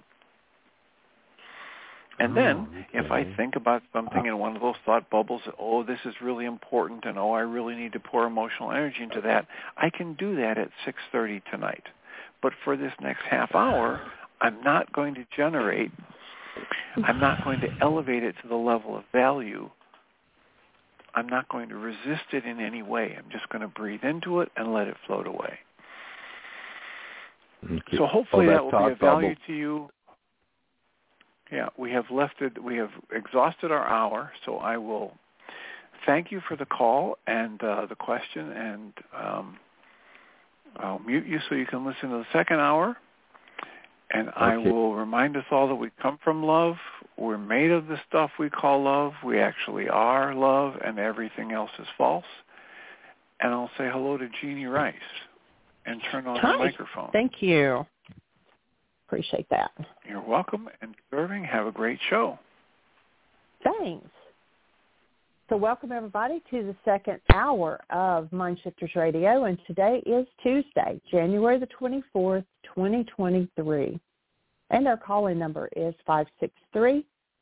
And then, oh, okay. if I think about something in one of those thought bubbles, oh, this is really important, and oh, I really need to pour emotional energy into that, I can do that at 6.30 tonight. But for this next half hour, I'm not going to generate, I'm not going to elevate it to the level of value. I'm not going to resist it in any way. I'm just going to breathe into it and let it float away. Okay. So hopefully that, that will be of value bubble. to you. Yeah, we have left it. We have exhausted our hour, so I will thank you for the call and uh, the question, and um, I'll mute you so you can listen to the second hour. And okay. I will remind us all that we come from love. We're made of the stuff we call love. We actually are love, and everything else is false. And I'll say hello to Jeanie Ryce and turn on Hi. the microphone. Thank you. Appreciate that. You're welcome. And Irving, have a great show. Thanks. So welcome everybody to the second hour of MindShifters Radio, and today is Tuesday, January the 24th, 2023. And our calling number is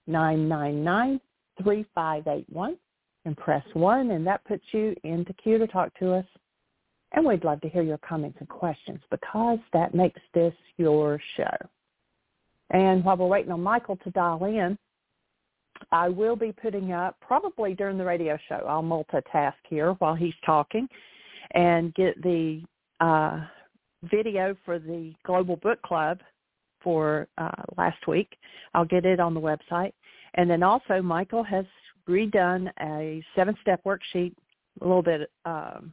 563-999-3581 and press 1 and that puts you into queue to talk to us. And we'd love to hear your comments and questions because that makes this your show. And while we're waiting on Michael to dial in, I will be putting up probably during the radio show. I'll multitask here while he's talking and get the uh, video for the Global Book Club for uh, last week. I'll get it on the website. And then also Michael has redone a seven-step worksheet, a little bit um,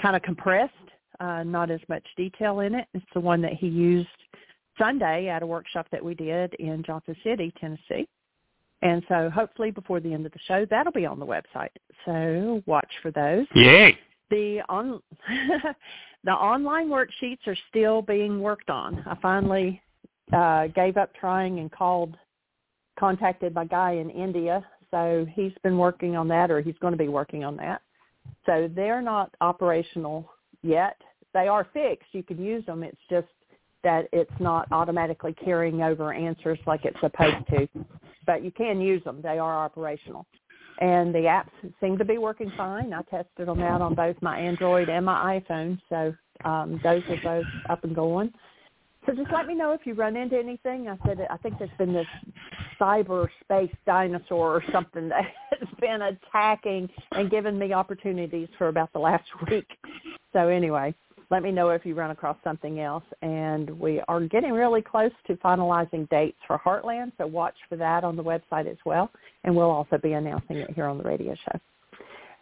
kind of compressed, uh, not as much detail in it. It's the one that he used Sunday at a workshop that we did in Johnson City, Tennessee. And so hopefully before the end of the show, that'll be on the website. So watch for those. Yay. The on the online worksheets are still being worked on. I finally uh, gave up trying and called, contacted my guy in India. So he's been working on that, or he's going to be working on that. So they're not operational yet. They are fixed. You can use them. It's just that it's not automatically carrying over answers like it's supposed to. But you can use them. They are operational. And the apps seem to be working fine. I tested them out on both my Android and my iPhone. So um, those are both up and going. So just let me know if you run into anything. I said I think there's been this cyberspace dinosaur or something that has been attacking and giving me opportunities for about the last week. So anyway, let me know if you run across something else. And we are getting really close to finalizing dates for Heartland, so watch for that on the website as well. And we'll also be announcing it here on the radio show.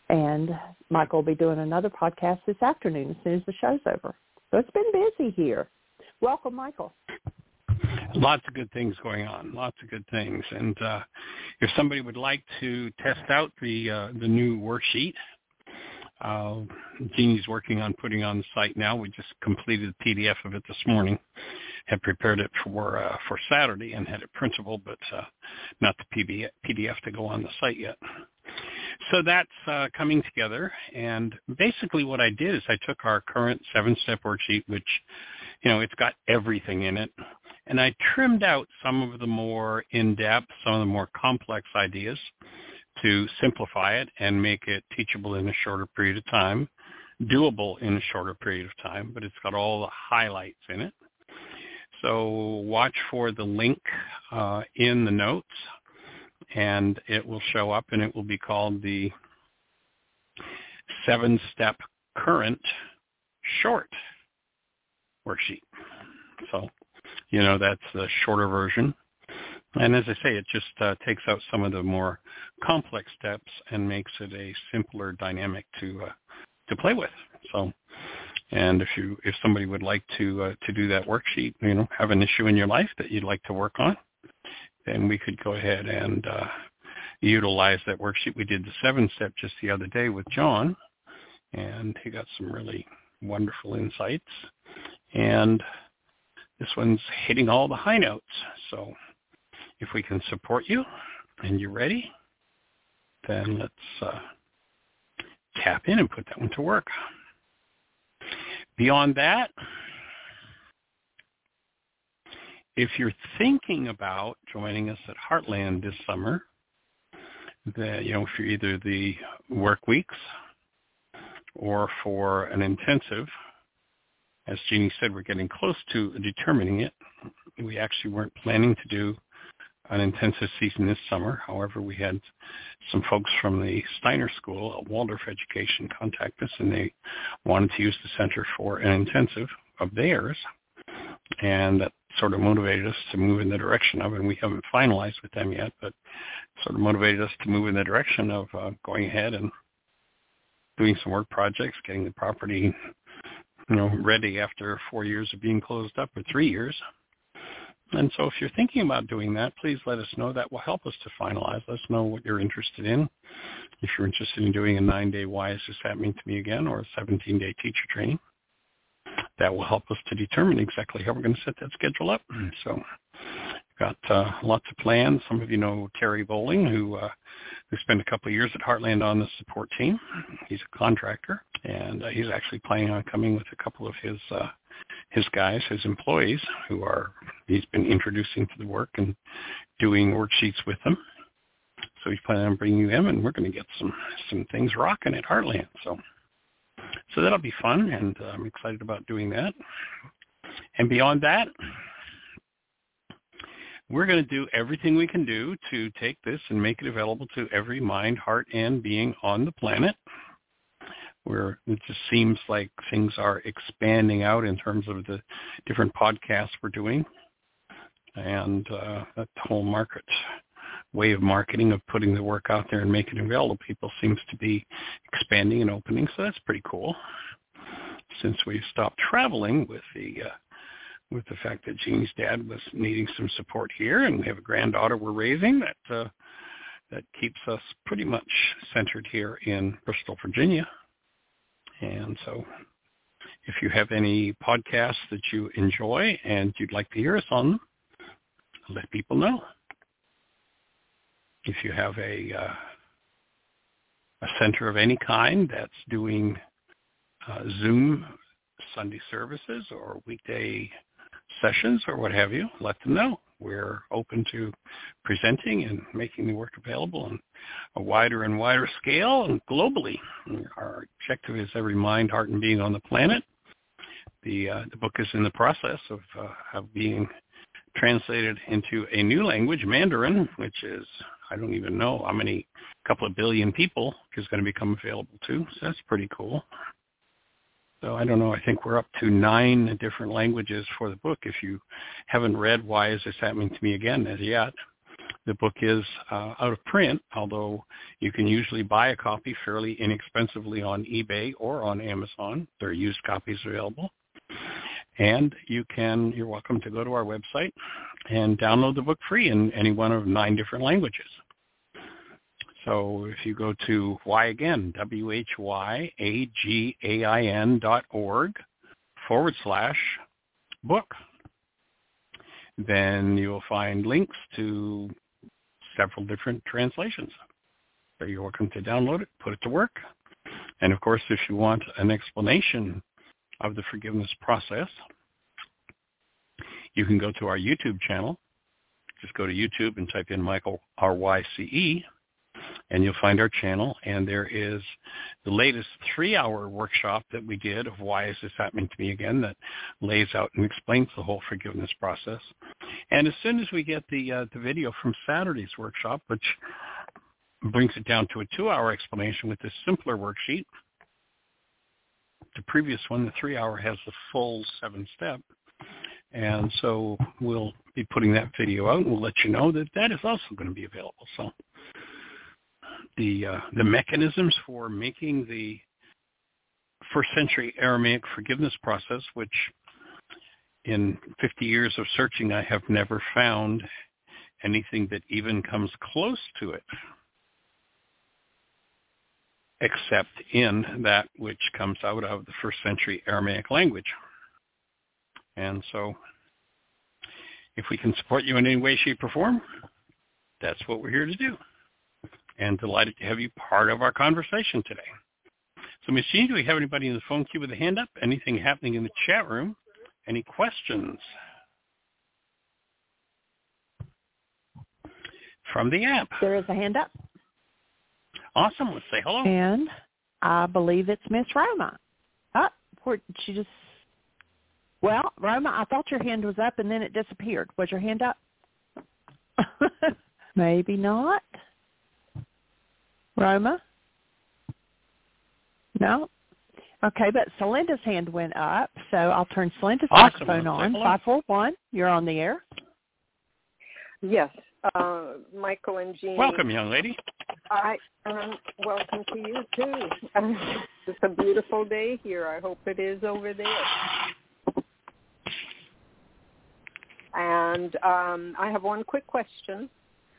And Michael will be doing another podcast this afternoon as soon as the show's over. So it's been busy here. Welcome, Michael. Lots of good things going on. Lots of good things. And uh, if somebody would like to test out the uh, the new worksheet, uh, Jeanie's working on putting on the site now. We just completed the PDF of it this morning. Had prepared it for uh, for Saturday and had it printable, but uh, not the PDF to go on the site yet. So that's uh, coming together. And basically, what I did is I took our current seven-step worksheet, which you know it's got everything in it, and I trimmed out some of the more in-depth, some of the more complex ideas to simplify it and make it teachable in a shorter period of time, doable in a shorter period of time, but it's got all the highlights in it. So watch for the link uh, in the notes, and it will show up, and it will be called the seven-step current short worksheet. So, you know, that's the shorter version. And as I say, it just uh, takes out some of the more complex steps and makes it a simpler dynamic to uh, to play with. So, and if you if somebody would like to uh, to do that worksheet, you know, have an issue in your life that you'd like to work on, then we could go ahead and uh, utilize that worksheet. We did the seven step just the other day with John, and he got some really wonderful insights. And this one's hitting all the high notes. So if we can support you and you're ready, then let's uh, tap in and put that one to work. Beyond that, if you're thinking about joining us at Heartland this summer, that you know, for either the work weeks or for an intensive, as Jeanie said, we're getting close to determining it. We actually weren't planning to do an intensive season this summer. However, we had some folks from the Steiner School at Waldorf Education contact us, and they wanted to use the center for an intensive of theirs, and that sort of motivated us to move in the direction of, and we haven't finalized with them yet, but sort of motivated us to move in the direction of uh, going ahead and doing some work projects, getting the property, you know, ready after four years of being closed up, or three years. And so if you're thinking about doing that, please let us know. That will help us to finalize. Let us know what you're interested in. If you're interested in doing a nine-day Why Is This Happening to Me Again or a 17-day teacher training, that will help us to determine exactly how we're going to set that schedule up. So got uh, lots of plans. Some of you know Terry Bowling, who uh, who spent a couple of years at Heartland on the support team. He's a contractor, and uh, he's actually planning on coming with a couple of his uh, his guys, his employees, who are he's been introducing to the work and doing worksheets with them. So he's planning on bringing them, and we're going to get some some things rocking at Heartland. So so that'll be fun, and uh, I'm excited about doing that. And beyond that, we're going to do everything we can do to take this and make it available to every mind, heart, and being on the planet. Where it just seems like things are expanding out in terms of the different podcasts we're doing, and uh, whole market way of marketing of putting the work out there and making it available to people seems to be expanding and opening. So that's pretty cool. Since we stopped traveling with the uh, with the fact that Jeanie's dad was needing some support here, and we have a granddaughter we're raising that uh, that keeps us pretty much centered here in Bristol, Virginia. And so, if you have any podcasts that you enjoy and you'd like to hear us on let people know if you have a uh, a center of any kind that's doing uh, Zoom Sunday services or weekday sessions or what have you, let them know. We're open to presenting and making the work available on a wider and wider scale and globally. Our objective is every mind, heart, and being on the planet. The uh, the book is in the process of, uh, of being translated into a new language, Mandarin, which is I don't even know how many couple of billion people is going to become available to. So that's pretty cool. So I don't know. I think we're up to nine different languages for the book. If you haven't read Why Is This Happening to Me Again as yet, the book is uh, out of print, although you can usually buy a copy fairly inexpensively on eBay or on Amazon. There are used copies available. And you can, you're welcome to go to our website and download the book free in any one of nine different languages. So if you go to why again, W-H-Y-A-G-A-I-N dot org forward slash book, then you'll find links to several different translations. So you're welcome to download it, put it to work. And of course, if you want an explanation of the forgiveness process, you can go to our YouTube channel. Just go to YouTube and type in Michael R-Y-C-E, and you'll find our channel. And there is the latest three-hour workshop that we did of why is this happening to me again that lays out and explains the whole forgiveness process. And as soon as we get the uh, the video from Saturday's workshop, which brings it down to a two-hour explanation with this simpler worksheet, the previous one, the three-hour, has the full seven-step. And so we'll be putting that video out, and we'll let you know that that is also going to be available. So the uh, the mechanisms for making the first century Aramaic forgiveness process, which in 50 years of searching I have never found anything that even comes close to it except in that which comes out of the first century Aramaic language. And so if we can support you in any way, shape, or form, that's what we're here to do. And delighted to have you part of our conversation today. So, Ms. Jean, do we have anybody in the phone queue with a hand up? Anything happening in the chat room? Any questions? From the app. There is a hand up. Awesome. Let's say hello. And I believe it's Miss Roma. Oh, she just. Well, Roma, I thought your hand was up and then it disappeared. Was your hand up? Maybe not. Roma? No? Okay, but Celinda's hand went up, so I'll turn Celinda's awesome. microphone on. 541, you're on the air. Yes, uh, Michael and Jean. Welcome, young lady. I um, welcome to you too. it's a beautiful day here. I hope it is over there. And um, I have one quick question.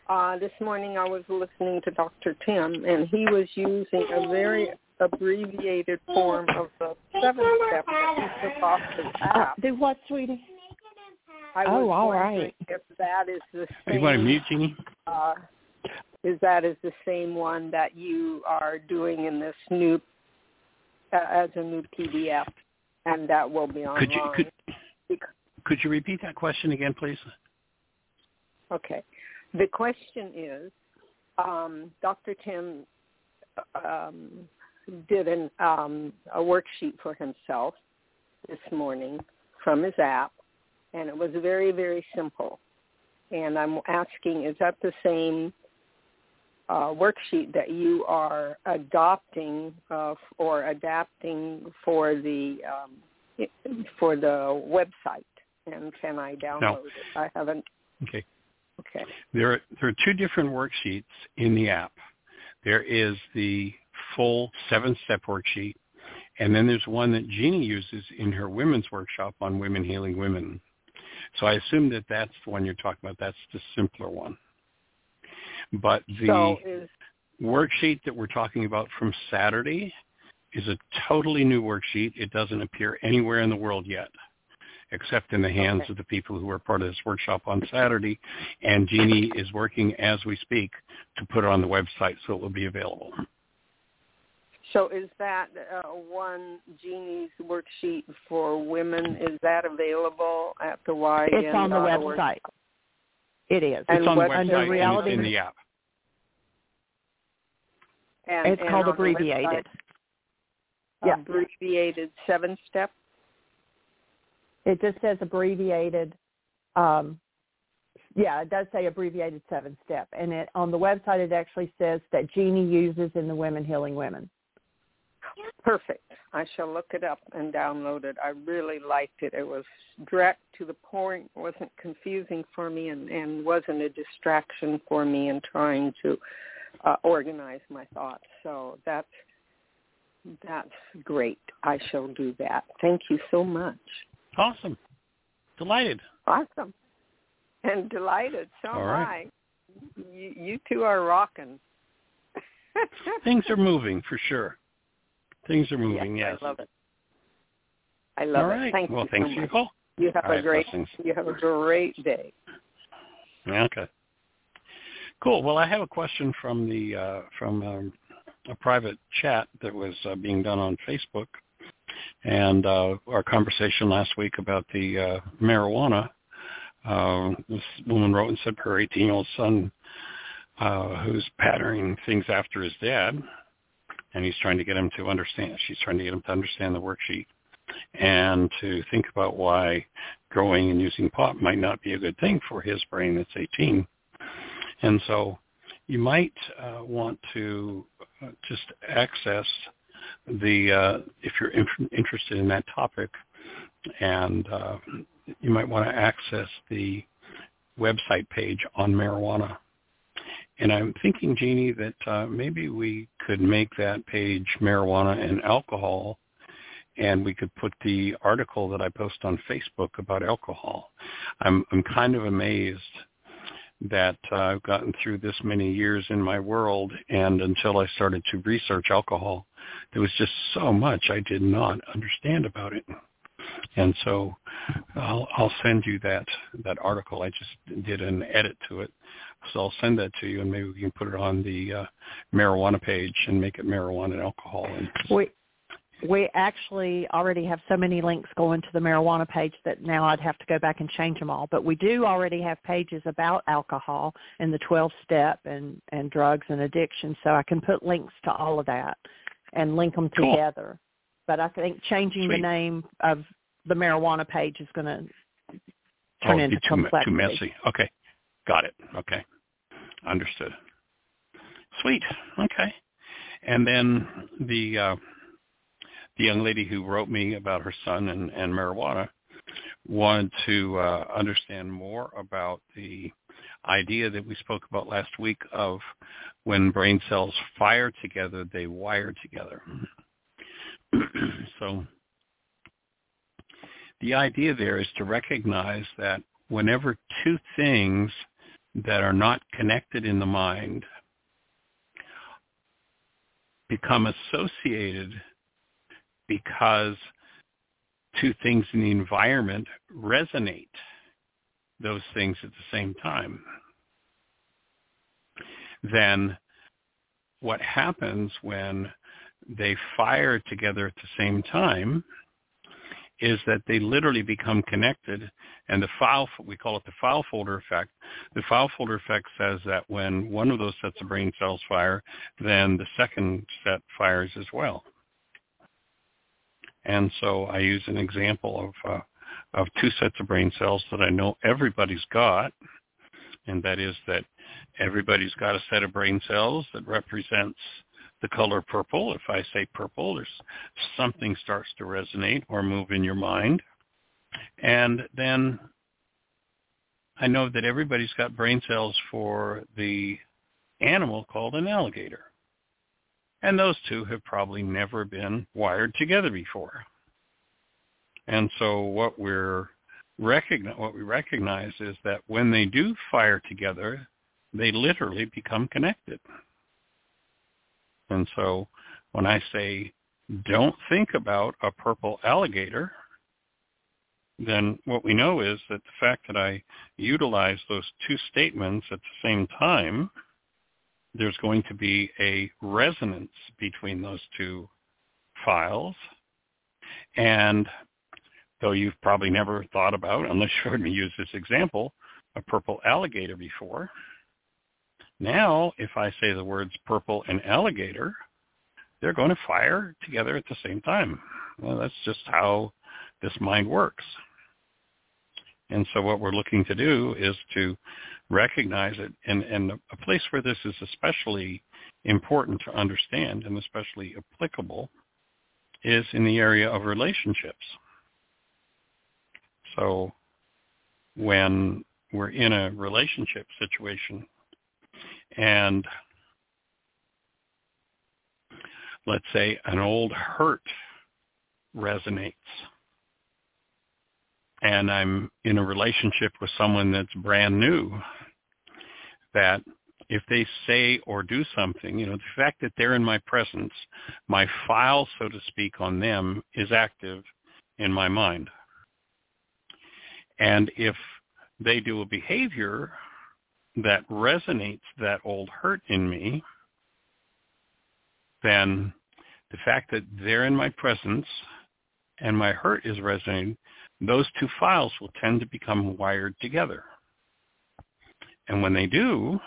Uh, this morning I was listening to Dr. Tim, and he was using a very abbreviated form of the seven step that he took off his Uh, app. do what, sweetie? I Oh, was all wondering. If that is the Are you want to mute, Jeanie? uh, is that is the same one that you are doing in this new uh, as a new PDF? and that will be online. Could you could, could you repeat that question again, please? Okay. The question is, um, Dr. Tim um, did an, um, a worksheet for himself this morning from his app, and it was very, very simple. And I'm asking, is that the same uh, worksheet that you are adopting uh, or adapting for the um, for the website? And can I download no. it? I haven't. Okay. Okay. There are, there are two different worksheets in the app. There is the full seven-step worksheet, and then there's one that Jeanie uses in her women's workshop on Women Healing Women. So I assume that that's the one you're talking about. That's the simpler one. But the so is, worksheet that we're talking about from Saturday is a totally new worksheet. It doesn't appear anywhere in the world yet, except in the hands okay. of the people who are part of this workshop on Saturday. And Jeanie is working as we speak to put it on the website so it will be available. So is that uh, one Jeanie's worksheet for women? Is that available at the Y? It's on the website. It is. It's on the what- website under and it's in the app. And, It's and called abbreviated. website, Yeah. Abbreviated seven step. It just says abbreviated. Um, yeah, it does say abbreviated seven step, and it on the website it actually says that Jeanie uses in the Women Healing Women. Perfect. I shall look it up and download it. I really liked it. It was direct to the point, wasn't confusing for me, and, and wasn't a distraction for me in trying to uh, organize my thoughts. So that's that's great. I shall do that. Thank you so much. Awesome. Delighted. Awesome. And delighted. So All am right. I. You, you two are rocking. Things are moving for sure. Things are moving, yes. I love it. I love All it. right. Thank well, you thanks so for your call. You have All a right, great blessings. you have a great day. Okay. Cool. Well, I have a question from the uh, from um, a private chat that was uh, being done on Facebook, and uh, our conversation last week about the uh, marijuana. Uh, this woman wrote and said her 18-year-old son, uh, who's patterning things after his dad, and he's trying to get him to understand. She's trying to get him to understand the worksheet and to think about why growing and using pot might not be a good thing for his brain that's 18. And so you might uh, want to uh, just access the, uh, if you're in- interested in that topic, and uh, you might want to access the website page on marijuana. And I'm thinking, Jeanie, that uh, maybe we could make that page marijuana and alcohol, and we could put the article that I post on Facebook about alcohol. I'm I'm kind of amazed that uh, I've gotten through this many years in my world, and until I started to research alcohol, there was just so much I did not understand about it. And so I'll, I'll send you that that article. I just did an edit to it, so I'll send that to you, and maybe we can put it on the uh, marijuana page and make it marijuana and alcohol. And We we actually already have so many links going to the marijuana page that now I'd have to go back and change them all. But we do already have pages about alcohol and the 12 step and and drugs and addiction, so I can put links to all of that and link them Cool. together. But I think changing Sweet. the name of the marijuana page is going to oh, turn it'd into too, complexity. too messy. Okay, got it. Okay, understood. Sweet. Okay, and then the uh, the young lady who wrote me about her son and, and marijuana wanted to uh, understand more about the idea that we spoke about last week of when brain cells fire together, they wire together. so the idea there is to recognize that whenever two things that are not connected in the mind become associated because two things in the environment resonate those things at the same time, then what happens when they fire together at the same time is that they literally become connected and the file we call it the file folder effect. The file folder effect says that when one of those sets of brain cells fire then the second set fires as well and so i use an example of uh, of two sets of brain cells that i know everybody's got and that is that everybody's got a set of brain cells that represents the color purple. If I say purple, there's something starts to resonate or move in your mind. And then I know that everybody's got brain cells for the animal called an alligator. And those two have probably never been wired together before. And so what we're recognize, what we recognize is that when they do fire together, they literally become connected. And so when I say don't think about a purple alligator, then what we know is that the fact that I utilize those two statements at the same time, there's going to be a resonance between those two files. And though you've probably never thought about, unless you heard me use this example, a purple alligator before, now, if I say the words purple and alligator, they're going to fire together at the same time. Well, that's just how this mind works. And so what we're looking to do is to recognize it. And, and a place where this is especially important to understand and especially applicable is in the area of relationships. So when we're in a relationship situation and let's say an old hurt resonates and I'm in a relationship with someone that's brand new, that if they say or do something, you know, the fact that they're in my presence, my file, so to speak, on them is active in my mind. And if they do a behavior that resonates that old hurt in me, then the fact that they're in my presence and my hurt is resonating, those two files will tend to become wired together. And when they do,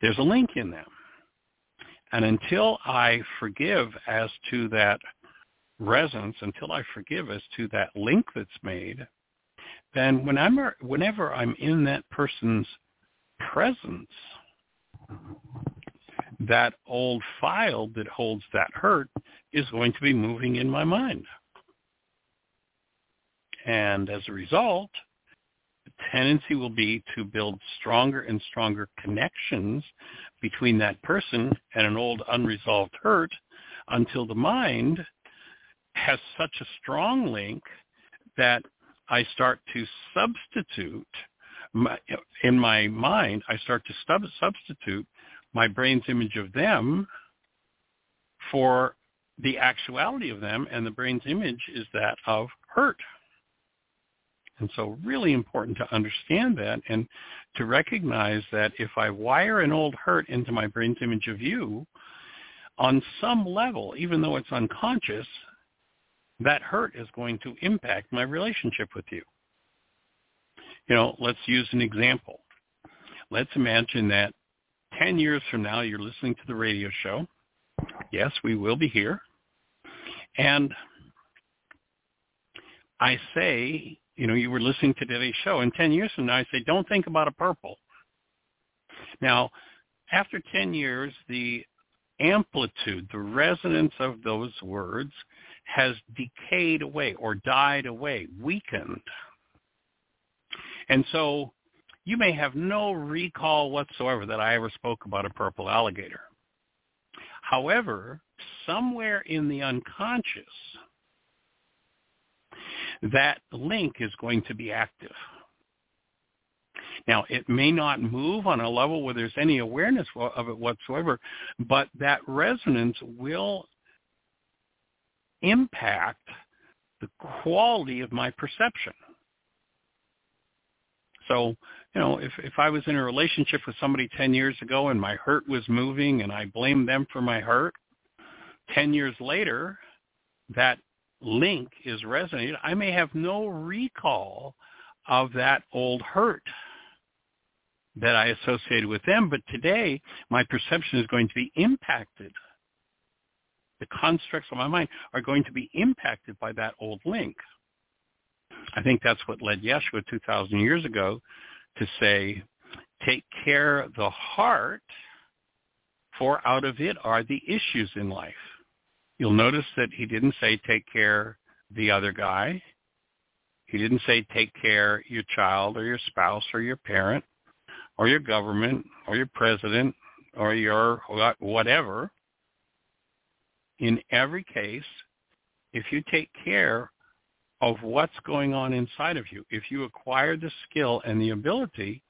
there's a link in them. And until I forgive as to that resonance, until I forgive as to that link that's made, then whenever whenever I'm in that person's presence, that old file that holds that hurt is going to be moving in my mind. And as a result, tendency will be to build stronger and stronger connections between that person and an old unresolved hurt until the mind has such a strong link that I start to substitute my, in my mind, I start to sub- substitute my brain's image of them for the actuality of them, and the brain's image is that of hurt. And so really important to understand that and to recognize that if I wire an old hurt into my brain's image of you, on some level, even though it's unconscious, that hurt is going to impact my relationship with you. You know, let's use an example. Let's imagine that 10 years from now you're listening to the radio show. Yes, we will be here. And I say, you know, you were listening to today's show, and 10 years from now I say, don't think about a purple. Now, after 10 years, the amplitude, the resonance of those words has decayed away or died away, weakened. And so you may have no recall whatsoever that I ever spoke about a purple alligator. However, somewhere in the unconscious, that link is going to be active. Now, it may not move on a level where there's any awareness of it whatsoever, but that resonance will impact the quality of my perception. So, you know, if if I was in a relationship with somebody 10 years ago and my hurt was moving and I blamed them for my hurt, 10 years later, that link is resonated, I may have no recall of that old hurt that I associated with them, but today my perception is going to be impacted. The constructs of my mind are going to be impacted by that old link. I think that's what led Yeshua 2,000 years ago to say, take care of the heart, for out of it are the issues in life. You'll notice that he didn't say take care the other guy. He didn't say take care your child or your spouse or your parent or your government or your president or your whatever. In every case, if you take care of what's going on inside of you, if you acquire the skill and the ability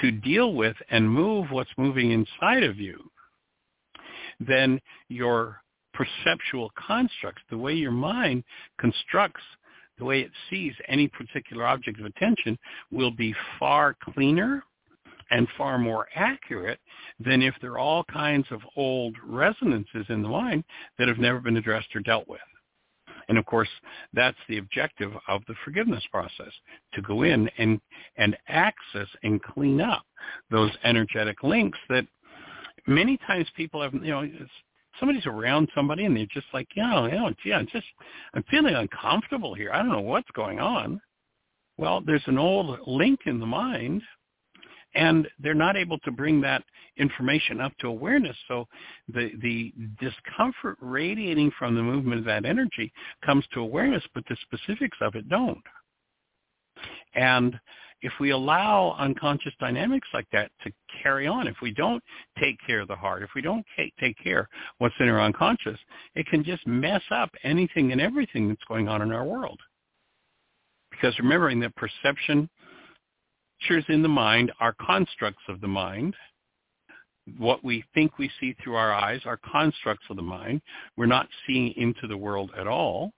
to deal with and move what's moving inside of you, then your perceptual constructs, the way your mind constructs the way it sees any particular object of attention will be far cleaner and far more accurate than if there are all kinds of old resonances in the mind that have never been addressed or dealt with. And of course, that's the objective of the forgiveness process, to go in and, and access and clean up those energetic links that many times people have, you know, somebody's around somebody and they're just like, yeah, yeah, yeah, I'm just, I'm feeling uncomfortable here. I don't know what's going on. Well, there's an old link in the mind and they're not able to bring that information up to awareness. So the, the discomfort radiating from the movement of that energy comes to awareness, but the specifics of it don't. And if we allow unconscious dynamics like that to carry on, if we don't take care of the heart, if we don't take care what's in our unconscious, it can just mess up anything and everything that's going on in our world. Because remembering that perception pictures in the mind are constructs of the mind. What we think we see through our eyes are constructs of the mind. We're not seeing into the world at all.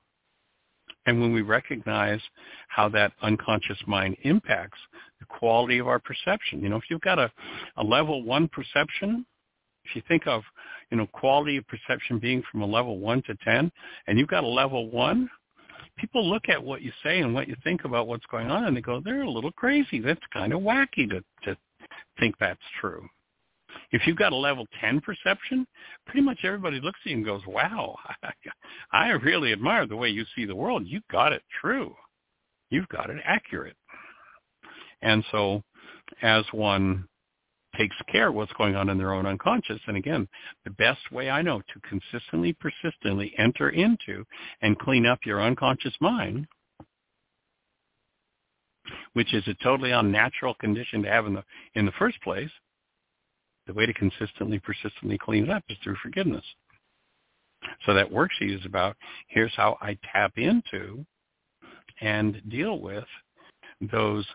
And when we recognize how that unconscious mind impacts the quality of our perception, you know, if you've got a, a level one perception, if you think of, you know, quality of perception being from a level one to 10, and you've got a level one, people look at what you say and what you think about what's going on and they go, they're a little crazy. That's kind of wacky to, to think that's true. If you've got a level 10 perception, pretty much everybody looks at you and goes, wow, I really admire the way you see the world. You got it true. You've got it accurate. And so as one takes care of what's going on in their own unconscious. And again, the best way I know to consistently, persistently enter into and clean up your unconscious mind, which is a totally unnatural condition to have in the in the first place, the way to consistently, persistently clean it up is through forgiveness. So that worksheet is about here's how I tap into and deal with those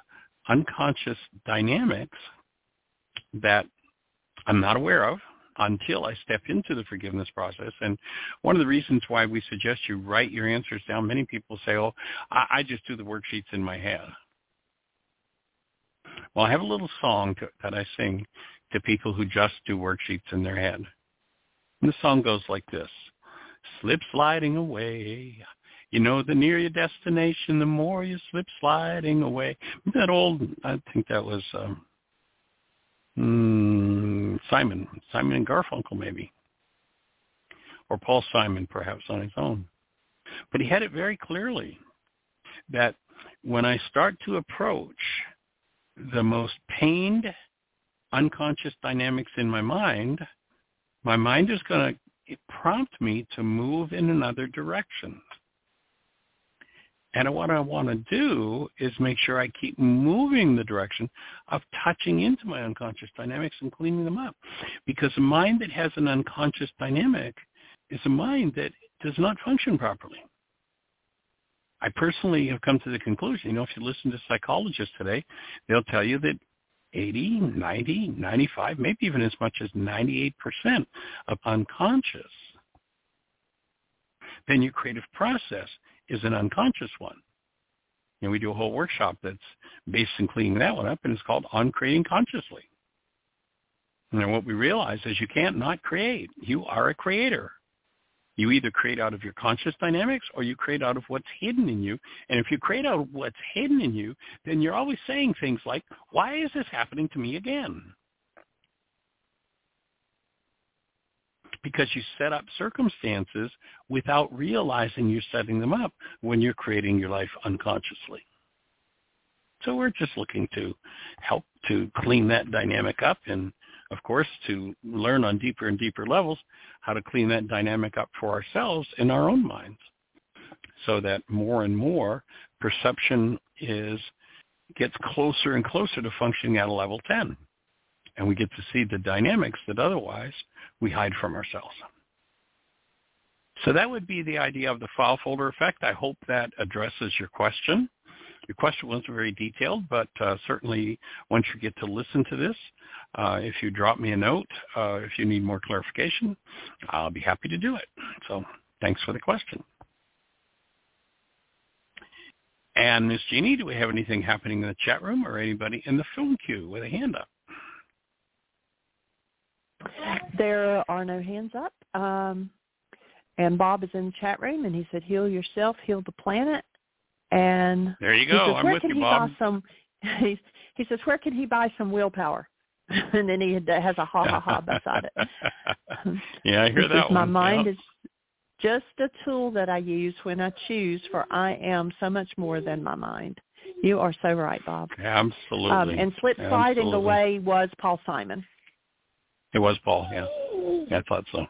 unconscious dynamics that I'm not aware of until I step into the forgiveness process. And one of the reasons why we suggest you write your answers down, many people say, oh, I, I just do the worksheets in my head. Well, I have a little song to, that I sing to people who just do worksheets in their head. And the song goes like this. Slip sliding away. You know, the nearer your destination, the more you slip sliding away. That old, I think that was um, mm, Simon, Simon and Garfunkel maybe, or Paul Simon perhaps on his own. But he had it very clearly that when I start to approach the most pained unconscious dynamics in my mind, my mind is going to prompt me to move in another direction. And what I want to do is make sure I keep moving the direction of touching into my unconscious dynamics and cleaning them up. Because a mind that has an unconscious dynamic is a mind that does not function properly. I personally have come to the conclusion, you know, if you listen to psychologists today, they'll tell you that 80, 90, 95, maybe even as much as 98% of unconscious, then your creative process is an unconscious one. And we do a whole workshop that's based in cleaning that one up, and it's called On Creating Consciously. And what we realize is you can't not create. You are a creator. You either create out of your conscious dynamics or you create out of what's hidden in you. And if you create out of what's hidden in you, then you're always saying things like, why is this happening to me again? Because you set up circumstances without realizing you're setting them up when you're creating your life unconsciously. So we're just looking to help to clean that dynamic up and of course, to learn on deeper and deeper levels how to clean that dynamic up for ourselves in our own minds so that more and more perception is gets closer and closer to functioning at a level 10. And we get to see the dynamics that otherwise we hide from ourselves. So that would be the idea of the file folder effect. I hope that addresses your question. Your question wasn't very detailed, but uh, certainly once you get to listen to this, uh, if you drop me a note, uh, if you need more clarification, I'll be happy to do it. So thanks for the question. And Miss Jeanie, do we have anything happening in the chat room or anybody in the film queue with a hand up? There are no hands up. Um, and Bob is in the chat room, and he said, "Heal yourself, heal the planet." And there you go. Says, I'm with you, Bob. Some, he, he says, "Where can he buy some willpower?" and then he has a ha ha ha beside it. yeah, I hear that one. My mind yep. is just a tool that I use when I choose, for I am so much more than my mind. You are so right, Bob. Absolutely. Um, and slip sliding Absolutely. away was Paul Simon. It was Paul, yeah. yeah I thought so.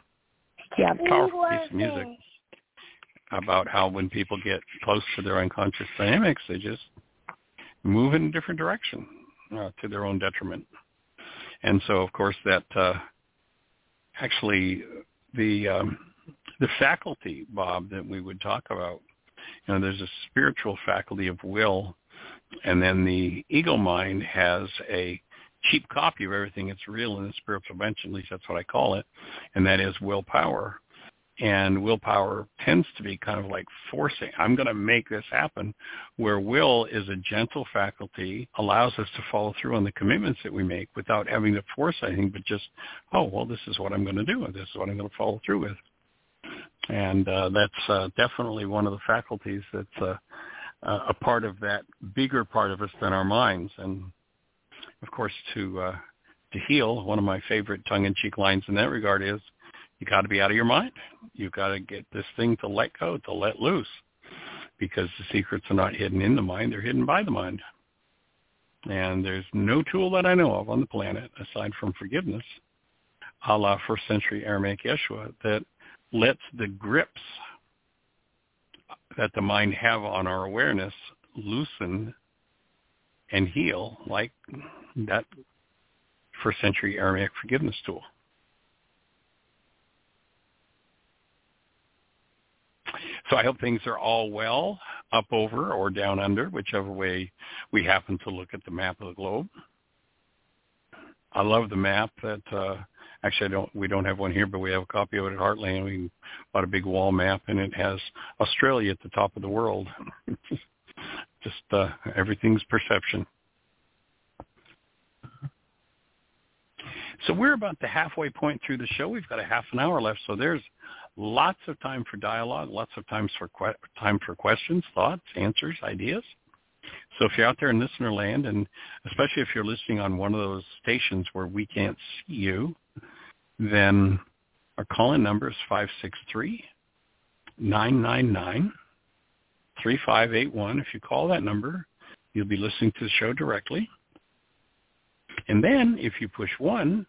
Yeah. Powerful piece of music about how when people get close to their unconscious dynamics, they just move in a different direction uh, to their own detriment. And so, of course, that uh, actually the um, the faculty, Bob, that we would talk about. You know, there's a spiritual faculty of will, and then the ego mind has a cheap copy of everything that's real in the spiritual dimension. At least that's what I call it, and that is willpower and willpower tends to be kind of like forcing. I'm going to make this happen where will is a gentle faculty allows us to follow through on the commitments that we make without having to force anything but just oh well this is what i'm going to do and this is what i'm going to follow through with. And uh, that's uh, definitely one of the faculties that's uh, uh, a part of that bigger part of us than our minds. And of course to uh, to heal one of my favorite tongue-in-cheek lines in that regard is you got to be out of your mind. You've got to get this thing to let go, to let loose, because the secrets are not hidden in the mind; they're hidden by the mind. And there's no tool that I know of on the planet, aside from forgiveness, a la first century Aramaic Yeshua, that lets the grips that the mind have on our awareness loosen and heal like that first century Aramaic forgiveness tool. So I hope things are all well up over or down under, whichever way we happen to look at the map of the globe. I love the map that uh actually I don't we don't have one here, but we have a copy of it at Heartland. We bought a big wall map and it has Australia at the top of the world. Just uh everything's perception. So we're about the halfway point through the show. We've got a half an hour left, so there's lots of time for dialogue, lots of times for que- time for questions, thoughts, answers, ideas. So if you're out there in listener land, and especially if you're listening on one of those stations where we can't see you, then our call-in number is 563-999-3581. If you call that number, you'll be listening to the show directly. And then if you push 1,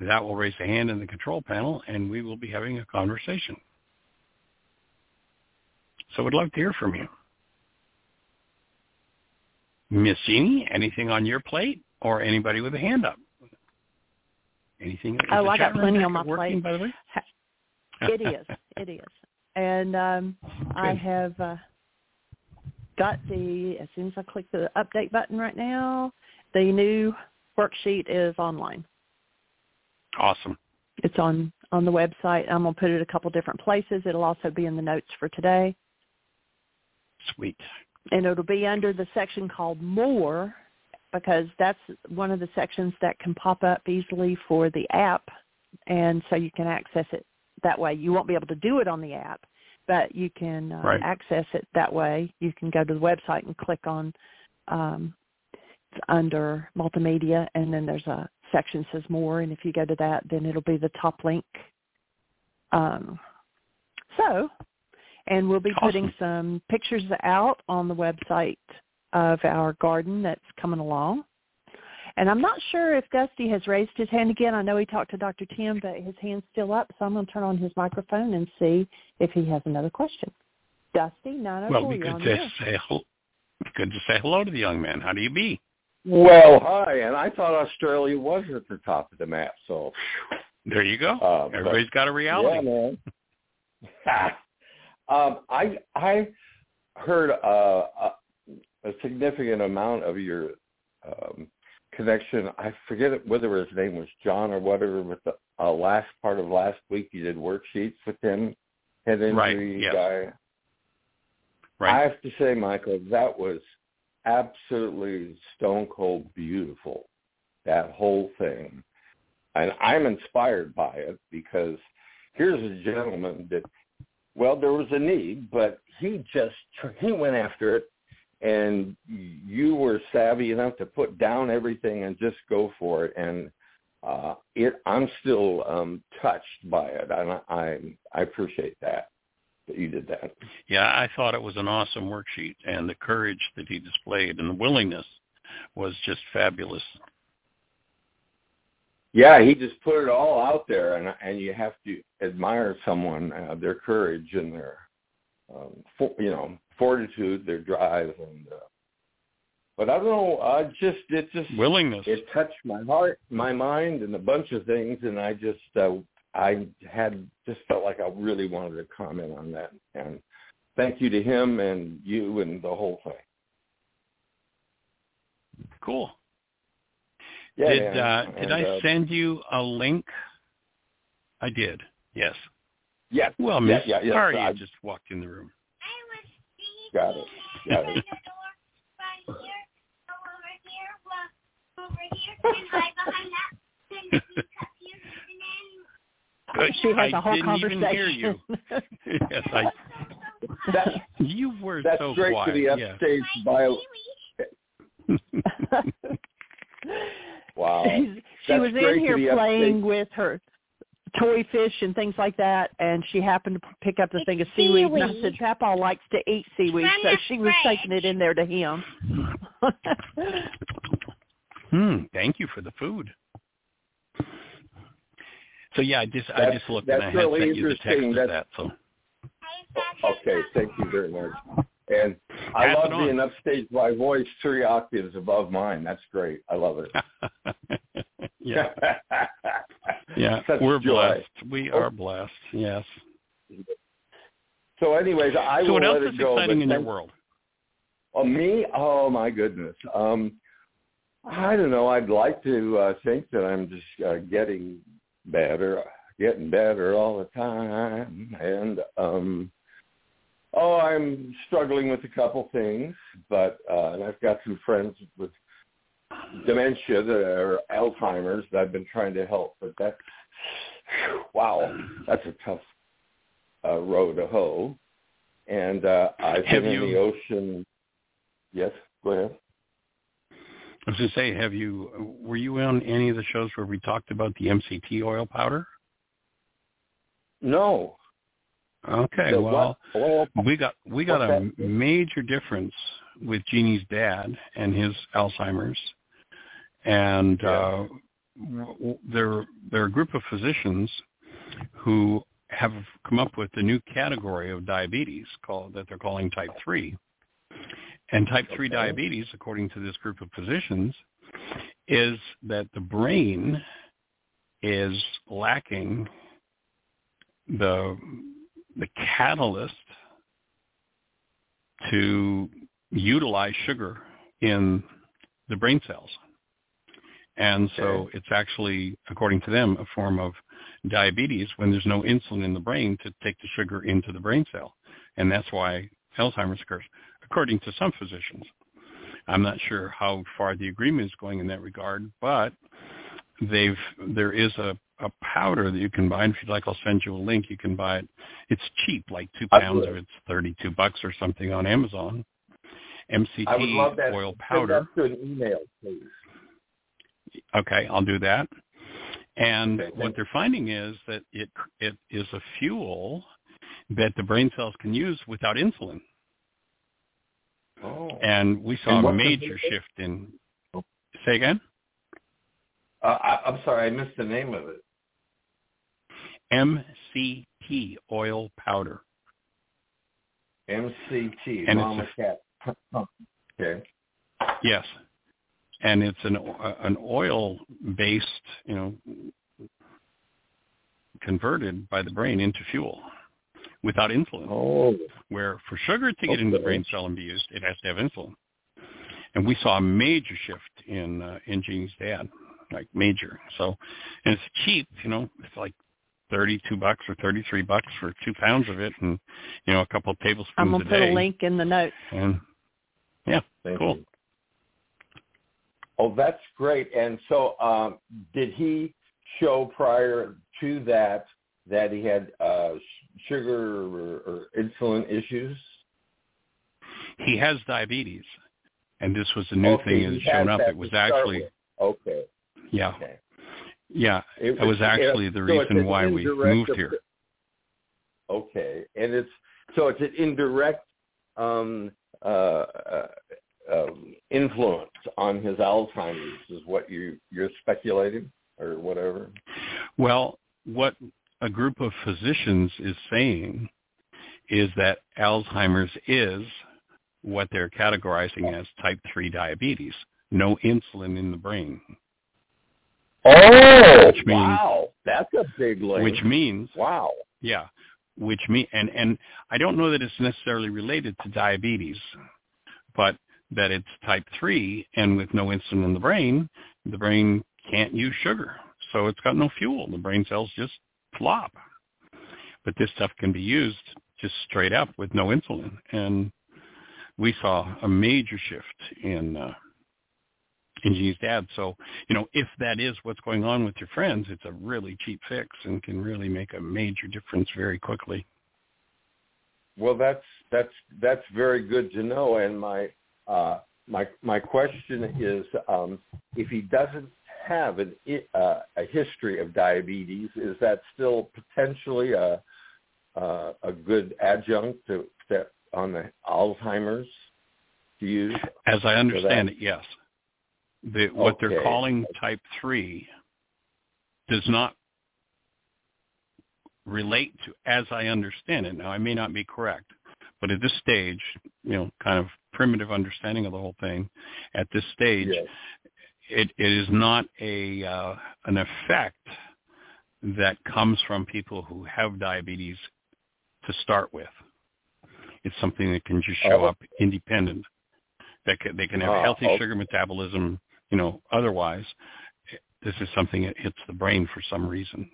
that will raise a hand in the control panel, and we will be having a conversation. So we'd love to hear from you. Miss Jeanie, anything on your plate or anybody with a hand up? Anything? Oh, I got plenty on my working, plate. By the way, it is. It is. And um, I have uh, got the, as soon as I click the update button right now, the new worksheet is online. Awesome. It's on on the website. I'm gonna put it a couple different places. It'll also be in the notes for today. Sweet. And it'll be under the section called More because that's one of the sections that can pop up easily for the app and so you can access it that way. You won't be able to do it on the app, but you can uh, right. access it that way. You can go to the website and click on um, under multimedia, and then there's a section says more, and if you go to that, then it'll be the top link. Um, so, and we'll be awesome. putting some pictures out on the website of our garden that's coming along. And I'm not sure if Dusty has raised his hand again. I know he talked to Dr. Tim, but his hand's still up, so I'm going to turn on his microphone and see if he has another question. Dusty, 904, well, be good to say hello. Good to say hello to the young man. How do you be? Well, hi, and I thought Australia was at the top of the map, so there you go. Uh, Everybody's but, got a reality. Yeah, man. um, I I heard uh, a, a significant amount of your um, connection. I forget whether his name was John or whatever. With the uh, last part of last week, you did worksheets with him, head injury right, yes. guy. Right. I have to say, Michael, that was absolutely stone cold beautiful. That whole thing, and I'm inspired by it because here's a gentleman that, well, there was a need, but he just he went after it and you were savvy enough to put down everything and just go for it and uh it i'm still um touched by it and i i, I appreciate that that you did that yeah i thought it was an awesome worksheet and the courage that he displayed and the willingness was just fabulous yeah he just put it all out there and and you have to admire someone uh, their courage and their um for, you know fortitude, their drive, and uh, but I don't know. I just it just willingness. It touched my heart, my mind, and a bunch of things, and I just uh, I had just felt like I really wanted to comment on that. And thank you to him and you and the whole thing. Cool. Yeah, did yeah. uh, did and, I uh, send you a link? I did. Yes. Yes. Well, yeah, Miss, yeah, yeah, sorry I you just walked in the room. got it. Got it. Good. She has I a whole didn't even conversation. hear you. yes, I. That, You were that's so straight quiet. to the yes. upstage bio. Wow. She's, she That's was in here playing upstate. with her toy fish and things like that, and she happened to pick up the thing of seaweed. And I said, Papa likes to eat seaweed, From so she was taking it in there to him. Hmm. Thank you for the food. So yeah, I just I just looked and I that's had really sent you the text of That's- that. So Okay, thank you very much. And I Pass love being upstage by voice three octaves above mine. That's great. I love it. yeah, yeah, Such we're joy. blessed. We are blessed. Yes. So, anyways, I so will what else let is it go. exciting but in your world? Oh, me? Oh my goodness. Um, I don't know. I'd like to uh, think that I'm just uh, getting better, getting better all the time, and um, oh, I'm struggling with a couple things, but uh, and I've got some friends with dementia that are Alzheimer's that I've been trying to help, but that's wow, that's a tough uh, row to hoe. And uh, I've Have been in the ocean. Yes, go ahead. I was going to say, have you were you on any of the shows where we talked about the MCT oil powder? No. Okay, The well. Oil- we got we got a that? major difference with Jeanie's dad and his Alzheimer's, and Yeah. uh, w- w- there there are a group of physicians who have come up with a new category of diabetes called that they're calling type three, and type three Okay. diabetes, according to this group of physicians, is that the brain is lacking the the catalyst to utilize sugar in the brain cells. And so it's actually, according to them, a form of diabetes when there's no insulin in the brain to take the sugar into the brain cell. And that's why Alzheimer's occurs, according to some physicians. I'm not sure how far the agreement is going in that regard, but they've there is a a powder that you can buy. And if you'd like, I'll send you a link. You can buy it. It's cheap, like two pounds of it's thirty-two bucks or something on Amazon. MCT oil powder. Send that to an email, please. Okay, I'll do that. And okay, what they're finding is that it it is a fuel that the brain cells can use without insulin. Oh. And we saw and a major shift in. Say again. Uh, I, I'm sorry, I missed the name of it. MCT oil powder. MCT, and Mama Cat. okay. Yes, and it's an an oil based, you know, converted by the brain into fuel without insulin. Oh. Where for sugar to get okay. into the brain cell and be used, it has to have insulin. And we saw a major shift in uh, in Jeanie's dad, like major. So, and it's cheap, you know, it's like thirty-two bucks or thirty-three bucks for two pounds of it, and you know, a couple of tablespoons I'm gonna a put day. a link in the notes. And yeah, Thank cool. You. Oh, that's great. And so, um, did he show prior to that that he had uh, sugar or, or insulin issues? He has diabetes, and this was a new okay, thing that's shown up. It was actually okay. Yeah, okay. yeah. It it was actually it, the so reason why we moved here. Okay, and it's so it's an indirect um, uh, uh, um, influence on his Alzheimer's, is what you you're speculating or whatever. Well, what a group of physicians is saying is that Alzheimer's is what they're categorizing as type 3 diabetes, no insulin in the brain. Oh, which means, wow. That's a big link. Which means, wow. Yeah, which mean and and I don't know that it's necessarily related to diabetes, but that it's type 3 and with no insulin in the brain, the brain can't use sugar. So it's got no fuel. The brain cells just flop. But this stuff can be used just straight up with no insulin. And we saw a major shift in uh, in Jean's dad. So, you know, if that is what's going on with your friends, it's a really cheap fix and can really make a major difference very quickly. Well, that's that's that's very good to know. And my uh, my my question is, um, if he doesn't have an, uh, a history of diabetes, is that still potentially a uh, a good adjunct to, to on the Alzheimer's to use? As I understand it, yes. The, what Okay. they're calling type three does not relate to, as I understand it. Now, I may not be correct, but at this stage, you know, kind of primitive understanding of the whole thing, at this stage, Yes. It, it is not a uh, an effect that comes from people who have diabetes to start with. It's something that can just show Oh. up independent. That can, they can have Ah, healthy sugar metabolism, you know. Otherwise, this is something that hits the brain for some reason.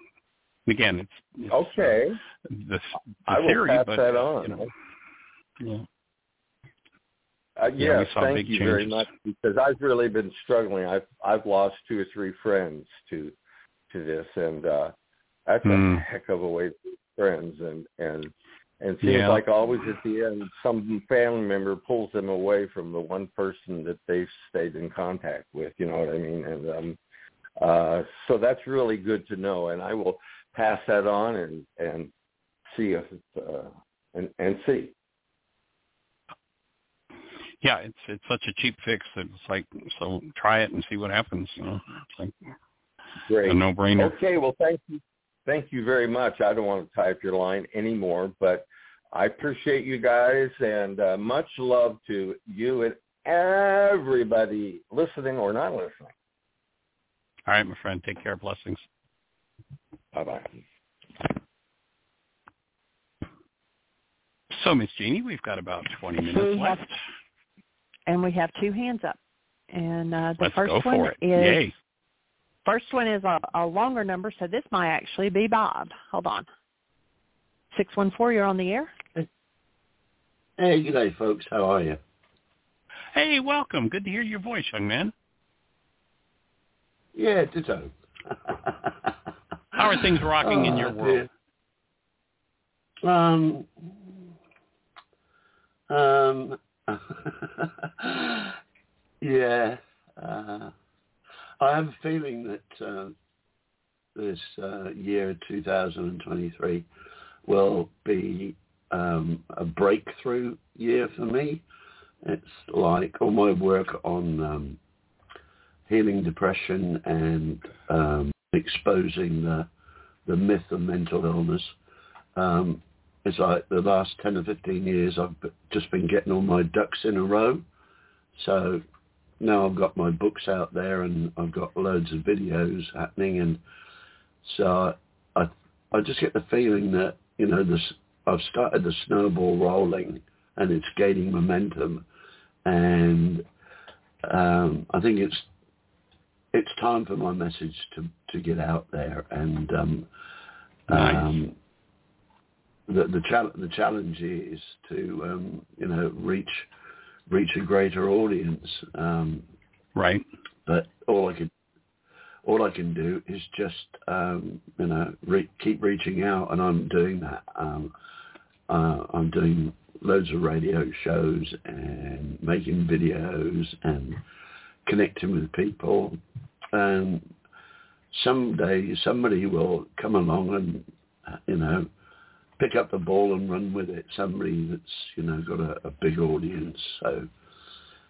Again, it's, it's uh, Okay. the, the I will theory, pass but that on. you know, yeah. Uh, Yeah, yes, thank you very much because I've really been struggling. I've I've lost two or three friends to to this, and uh, that's Hmm. a heck of a way to lose friends. And and and seems Yeah. like always at the end, some family member pulls them away from the one person that they've stayed in contact with. You know what I mean? And um, uh, so that's really good to know. And I will pass that on and and see if it's, uh, and and see. Yeah, it's it's such a cheap fix that it's like so try it and see what happens. You know, it's like Great. a no brainer. Okay, well, thank you. Thank you very much. I don't want to tie up your line anymore, but I appreciate you guys and uh, much love to you and everybody listening or not listening. All right, my friend, take care. Blessings. Bye-bye. So, Miss Jeanie, we've got about 20 minutes left. And we have two hands up. And uh, the Let's first go one for it. is Yay. first one is a, a longer number, so this might actually be Bob. Hold on. Six one four, you're on the air. Hey, good day, folks. How are you? Hey, welcome. Good to hear your voice, young man. Yeah, ditto. How How are things rocking oh, in your world? Um, um, yeah. Uh, I have a feeling that uh, this uh, year 2023 will be um, a breakthrough year for me. It's like all my work on um, healing depression and um, exposing the the myth of mental illness. It's like the last 10 or 15 years I've just been getting all my ducks in a row. So now I've got my books out there and I've got loads of videos happening and so I I just get the feeling that, you know, this I've started the snowball rolling and it's gaining momentum and um, I think it's it's time for my message to to get out there and um, nice. um, the the, chal- the challenge is to um, you know reach reach a greater audience. Um, right. But all I can all I can do is just um, you know re- keep reaching out, and I'm doing that. Um, uh, I'm doing loads of radio shows and making videos and connecting with people. And someday somebody will come along and you know pick up the ball and run with it. Somebody that's you know got a, a big audience, so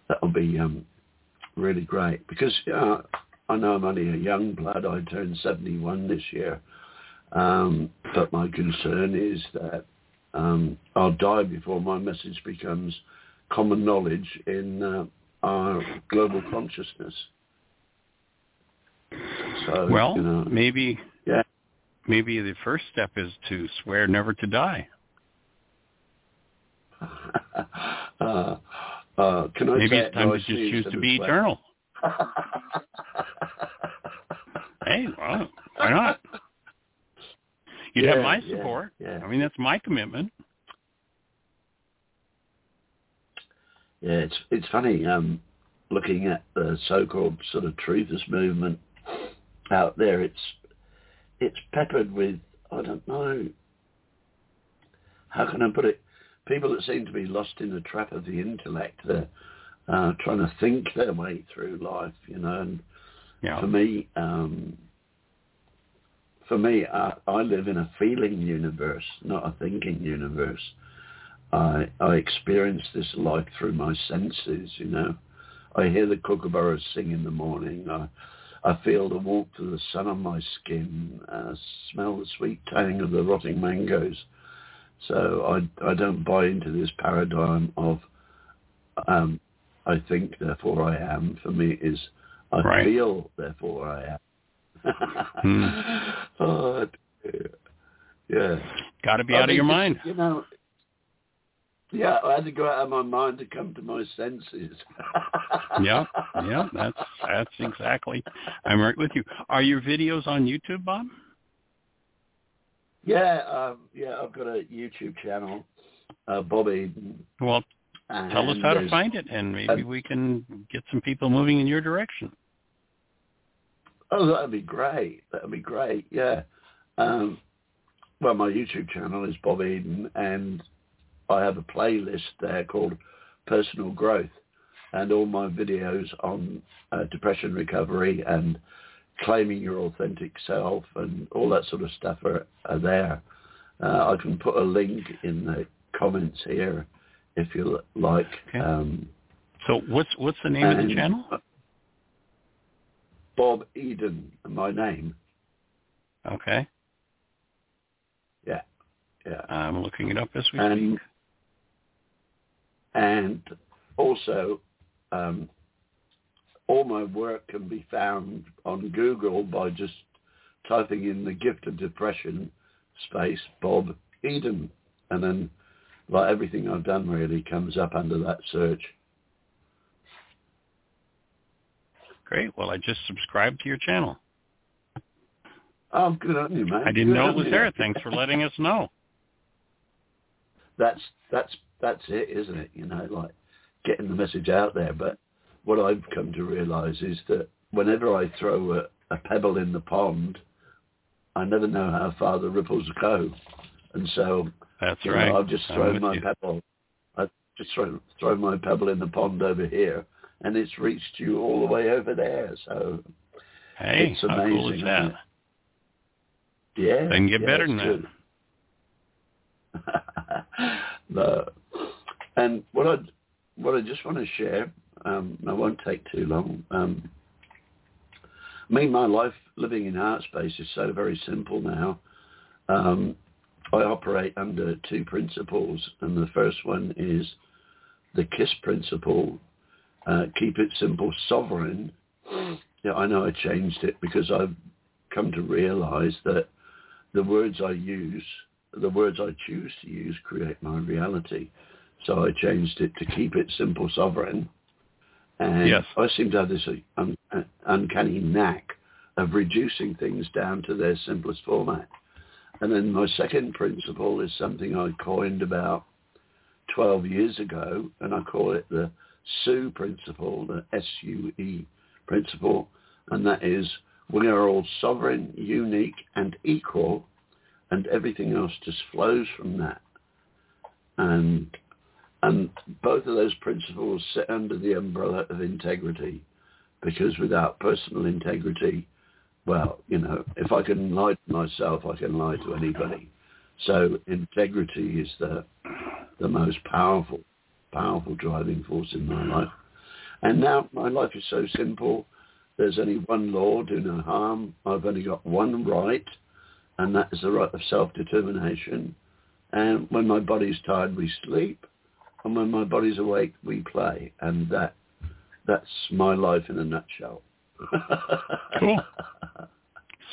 that'll be um, really great. Because uh, I know I'm only a young blood. I turned 71 this year, um, but my concern is that um, I'll die before my message becomes common knowledge in uh, our global consciousness. So, well, you know, maybe maybe the first step is to swear never to die. uh, uh, can I maybe it's time to just choose to be eternal. hey, well, why not? You'd yeah, have my support. Yeah, yeah. I mean, that's my commitment. Yeah, it's it's funny um, looking at the so-called sort of truthist movement out there. It's it's peppered with I don't know how can I put it. People that seem to be lost in the trap of the intellect. They're uh, trying to think their way through life, you know. And yeah. for me, um, for me, I, I live in a feeling universe, not a thinking universe. I I experience this life through my senses, you know. I hear the kookaburras sing in the morning. I I feel the warmth of the sun on my skin, uh, smell the sweet tang of the rotting mangoes. So I, I don't buy into this paradigm of um, I think, therefore I am. For me, is I right. feel, therefore I am. hmm. oh, yeah. Got to be I out of your mind. You know, yeah, I had to go out of my mind to come to my senses. yeah, yeah, that's that's exactly. I'm right with you. Are your videos on YouTube, Bob? Yeah, um, yeah, I've got a YouTube channel, uh, Bob Eden. Well, tell us how to find it, and maybe we can get some people moving in your direction. Oh, that'd be great. That'd be great. Yeah. Um, well, my YouTube channel is Bob Eden, and I have a playlist there called Personal Growth, and all my videos on uh, depression recovery and claiming your authentic self and all that sort of stuff are, are there. Uh, I can put a link in the comments here if you like. Okay. Um, so what's what's the name of the channel? Bob Eden, my name. Okay. Yeah, yeah. I'm looking it up as we and, speak. And also, um, all my work can be found on Google by just typing in the gift of depression space Bob Eden, and then like everything I've done really comes up under that search. Great. Well, I just subscribed to your channel. Oh, good on you, man. I didn't good know it was you. there. Thanks for letting us know. That's that's that's it, isn't it? You know, like getting the message out there. But what I've come to realise is that whenever I throw a, a pebble in the pond, I never know how far the ripples go, and so that's you right. Know, I've just thrown my you. pebble. I've just thrown thrown my pebble in the pond over here, and it's reached you all the way over there. So hey, it's amazing. how cool is that? Yeah, Then get yeah, better than that. no. And what I what I just want to share, um, I won't take too long. Um, me, my life living in heart space is so very simple now. Um, I operate under two principles, and the first one is the KISS principle, uh, keep it simple, sovereign. Yeah, I know I changed it because I've come to realize that the words I use, the words I choose to use create my reality. So I changed it to keep it simple, sovereign. And yes. I seem to have this uh, un- uh, uncanny knack of reducing things down to their simplest format. And then my second principle is something I coined about 12 years ago, and I call it the SUE principle, the S-U-E principle, and that is we are all sovereign, unique, and equal, and everything else just flows from that. And and both of those principles sit under the umbrella of integrity, because without personal integrity, well, you know, if I can lie to myself, I can lie to anybody. So integrity is the the most powerful, powerful driving force in my life. And now my life is so simple. There's only one law, do no harm. I've only got one right, and that is the right of self-determination. And when my body's tired, we sleep. And when my body's awake, we play. And that that's my life in a nutshell. cool.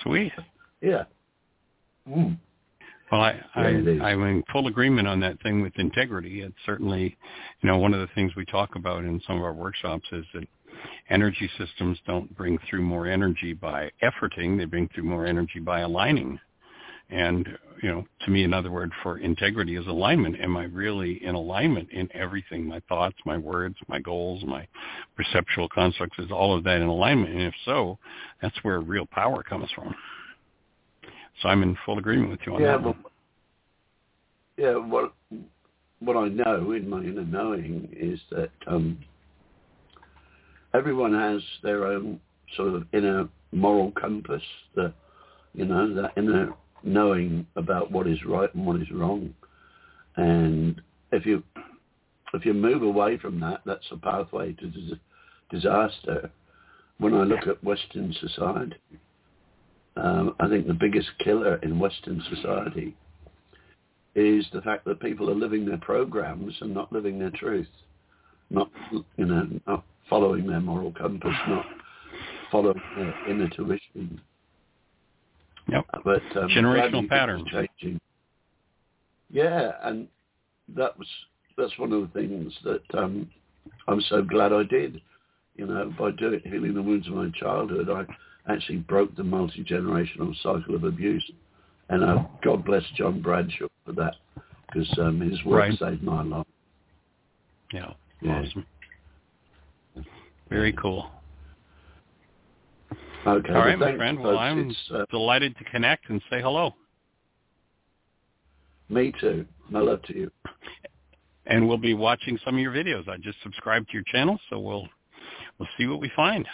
Sweet. Yeah. Mm. Well, I, I Yeah, I'm in full agreement on that thing with integrity. It's certainly, you know, one of the things we talk about in some of our workshops is that energy systems don't bring through more energy by efforting; they bring through more energy by aligning. And you know, to me, another word for integrity is alignment. Am I really in alignment in everything? My thoughts, my words, my goals, my perceptual constructs, is all of that in alignment? And if so, that's where real power comes from. So I'm in full agreement with you on yeah, that. But, yeah, what what I know in my inner knowing is that um, everyone has their own sort of inner moral compass, the you know that inner knowing about what is right and what is wrong, and if you if you move away from that, that's a pathway to dis- disaster. When I look at Western society, um, I think the biggest killer in Western society is the fact that people are living their programs and not living their truth, not you know not following their moral compass, not following their inner tuition. Yep. But um, Generational patterns. Changing. Yeah, and that was that's one of the things that um, I'm so glad I did. You know, by doing healing the wounds of my childhood, I actually broke the multi-generational cycle of abuse. And uh, God bless John Bradshaw for that, because um, his work Right. saved my life. Yeah. Yeah. Awesome. Very cool. Okay. All right, well, my friend. Well. I'm uh, delighted to connect and say hello. me too. My love to you. And we'll be watching some of your videos. I just subscribed to your channel, so we'll we'll see what we find.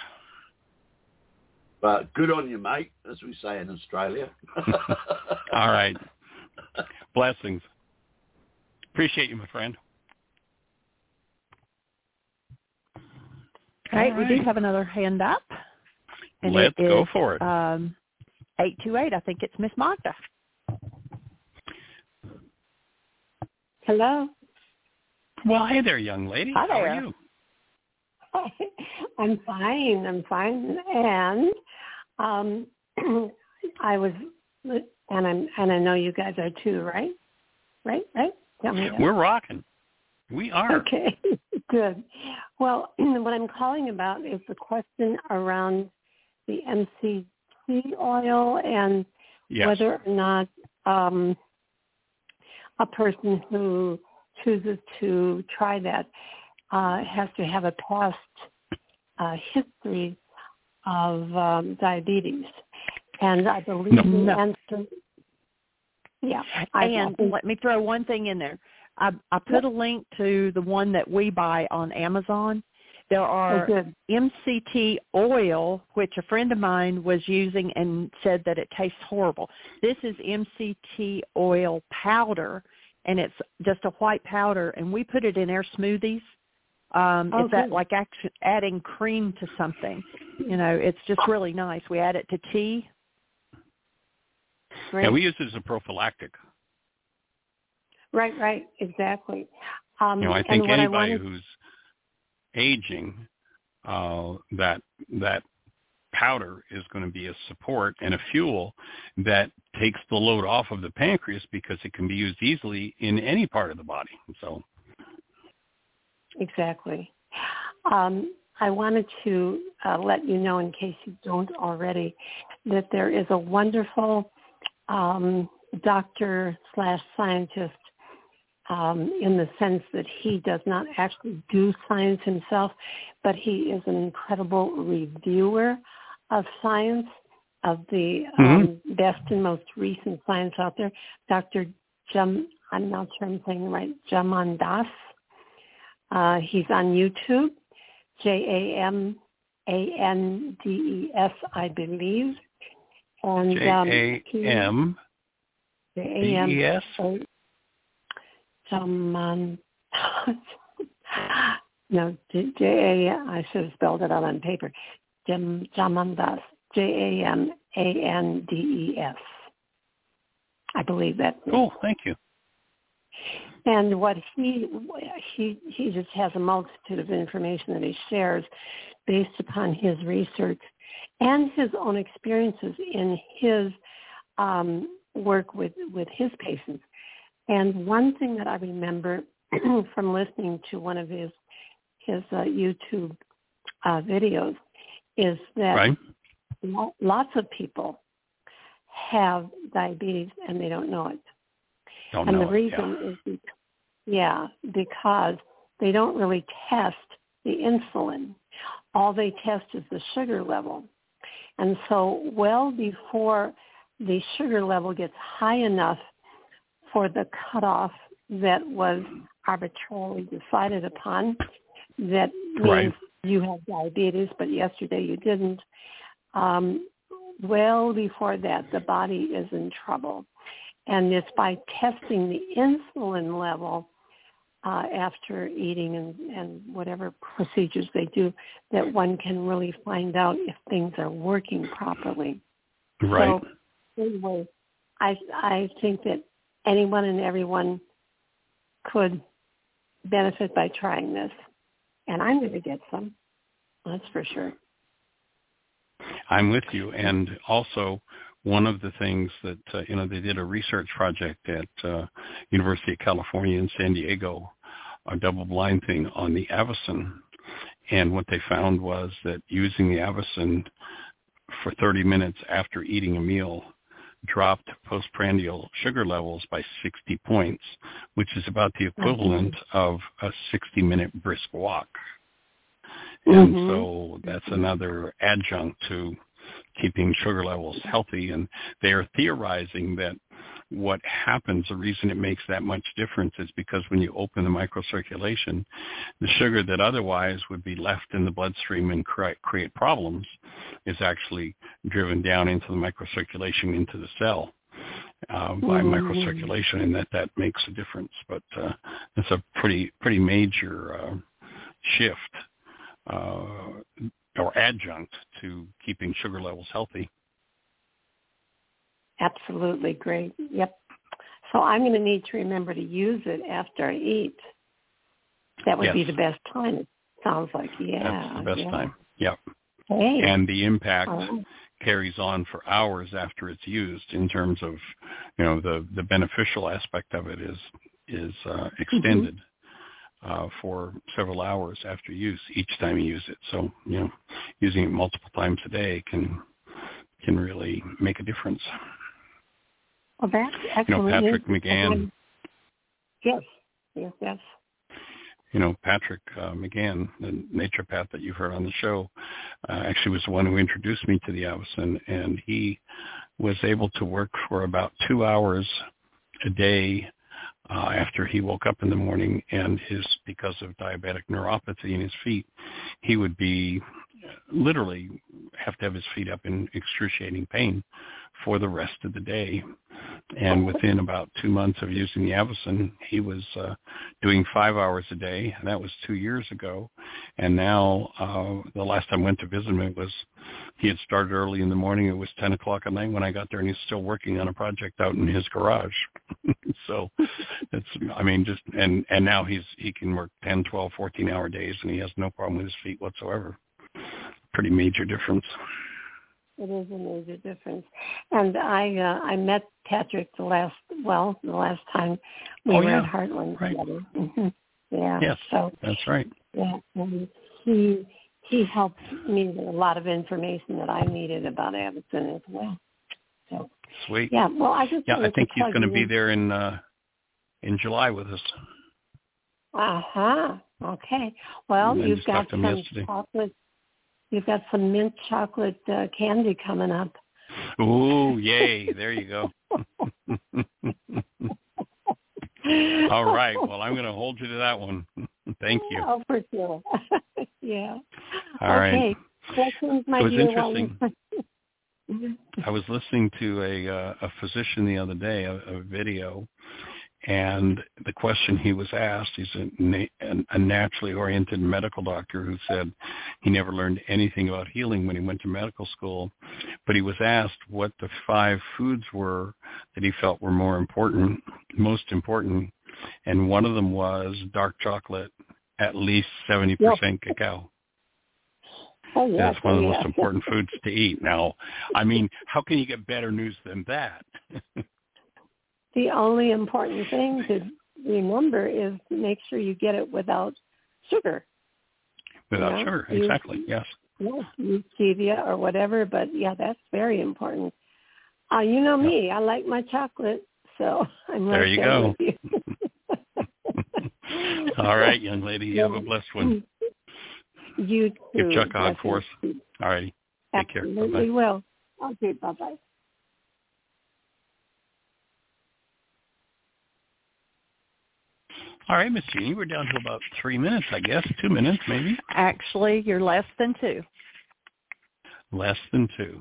But good on you, mate, as we say in Australia. All right. Blessings. Appreciate you, my friend. All right, All we do have another hand up. And Let's it go is, for it. Um, 828, I think it's Miss Magda. Hello. well, hey there, young lady. Hi How there. are you? I'm fine. I'm fine. And um I was and I'm and I know you guys are too, right? Right? Right? Tell. We're rocking. We are. Okay. Good. Well, what I'm calling about is the question around the MCT oil and Yes. whether or not um, a person who chooses to try that uh, has to have a past uh, history of um, diabetes. And I believe no. the answer. Yeah. I, and I let me throw one thing in there. I, I put a link to the one that we buy on Amazon. There are oh, MCT oil, which a friend of mine was using and said that it tastes horrible. This is MCT oil powder, and it's just a white powder, and we put it in our smoothies. Um, oh, it's that like act- adding cream to something. You know, it's just really nice. We add it to tea. Great. Yeah, we use it as a prophylactic. Right, right, exactly. Um, you know, I think anybody wanted... who's aging, uh, that that powder is going to be a support and a fuel that takes the load off of the pancreas because it can be used easily in any part of the body. So exactly. Um, I wanted to uh, let you know, in case you don't already, that there is a wonderful um, doctor slash scientist um, in the sense that he does not actually do science himself, but he is an incredible reviewer of science, of the um, mm-hmm. best and most recent science out there. Dr. Jam, I'm not sure I'm saying right, Jaman Das. Uh, he's on YouTube, J-A-M-A-N-D-E-S, I believe. And J-A-M. D-E-S? Jaman. no, J A. I should have spelled it out on paper. Jam Jamandas. J A M A N D E S. I believe that. Cool. Thank you. And what he he he just has a multitude of information that he shares based upon his research and his own experiences in his um, work with with his patients. And one thing that I remember from listening to one of his his uh, YouTube uh, videos is that right. lots of people have diabetes and they don't know it. Don't and know the reason it, yeah. is, because, yeah, because they don't really test the insulin. All they test is the sugar level. And so well before the sugar level gets high enough for the cutoff that was arbitrarily decided upon. That means right. you have diabetes, but yesterday you didn't. Um, well before that, the body is in trouble. And it's by testing the insulin level uh, after eating and, and whatever procedures they do that one can really find out if things are working properly. Right. So anyway, I I think that anyone and everyone could benefit by trying this. And I'm going to get some. That's for sure. I'm with you. And also, one of the things that, uh, you know, they did a research project at uh, University of California in San Diego, a double-blind thing on the Avacen. And what they found was that using the Avacen for 30 minutes after eating a meal dropped postprandial sugar levels by 60 points, which is about the equivalent mm-hmm. of a 60-minute brisk walk. And mm-hmm. so that's another adjunct to keeping sugar levels healthy. And they are theorizing that what happens, the reason it makes that much difference is because when you open the microcirculation, the sugar that otherwise would be left in the bloodstream and create problems is actually driven down into the microcirculation into the cell. Uh, by mm-hmm. microcirculation, and that that makes a difference. But uh, it's a pretty pretty major uh, shift uh, or adjunct to keeping sugar levels healthy. Absolutely great. Yep. So I'm going to need to remember to use it after I eat. That would yes. be the best time. It sounds like yeah. That's the best yeah. time. Yep. Hey. And the impact oh. carries on for hours after it's used in terms of, you know, the the beneficial aspect of it is is uh, extended. Mm-hmm. Uh, for several hours after use each time you use it. So, you know, using it multiple times a day can can really make a difference. Well, that actually you know, Patrick McGann. Yes, yes, yes. you know, Patrick uh, McGann, the naturopath that you've heard on the show, uh, actually was the one who introduced me to the Avacen, and he was able to work for about two hours a day uh, after he woke up in the morning, and his because of diabetic neuropathy in his feet, he would be literally have to have his feet up in excruciating pain for the rest of the day. And within about two months of using the Avacen, he was uh, doing five hours a day, and that was two years ago. And now, uh, the last time I went to visit him was he had started early in the morning. It was 10 o'clock at night when I got there, and he's still working on a project out in his garage. so it's, I mean, just and and now he's he can work 10, 12, 14 hour days, and he has no problem with his feet whatsoever. Pretty major difference. It is a major difference. And I uh, I met Patrick the last well the last time we oh, were yeah. at HeartLand right. together. Mm-hmm. Yeah. Yes. So that's right. Yeah, and he he helped me with a lot of information that I needed about Avacen as well. So sweet. Yeah. Well, I just yeah I think he's going to be there in uh in July with us. Uh huh. Okay. Well, you've got some chocolate You've got some mint chocolate uh, candy coming up. Ooh, yay. There you go. All right. Well, I'm going to hold you to that one. Thank you. Oh, for sure. yeah. All right. okay. Questions, my it was interesting. I was listening to a uh, a physician the other day, a, a video, and the question he was asked, he's a, a naturally oriented medical doctor who said he never learned anything about healing when he went to medical school, but he was asked what the five foods were that he felt were more important, most important, and one of them was dark chocolate, at least 70% yep. cacao. Oh, yeah, That's one of the yeah. most important foods to eat. Now, I mean, how can you get better news than that? the only important thing to remember is make sure you get it without sugar. Without you know? sugar, exactly. Yes. Yes, stevia or whatever, but yeah, that's very important. Uh, you know me, I like my chocolate, so I'm there you there go. you. All right, young lady, you have a blessed one. You too. Give Chuck a hug for us. All righty. Take care. Absolutely Bye-bye. will. Okay, bye-bye. All right, Miss Jeanie, we're down to about three minutes, I guess. Two minutes, maybe. Actually, you're less than two. Less than two.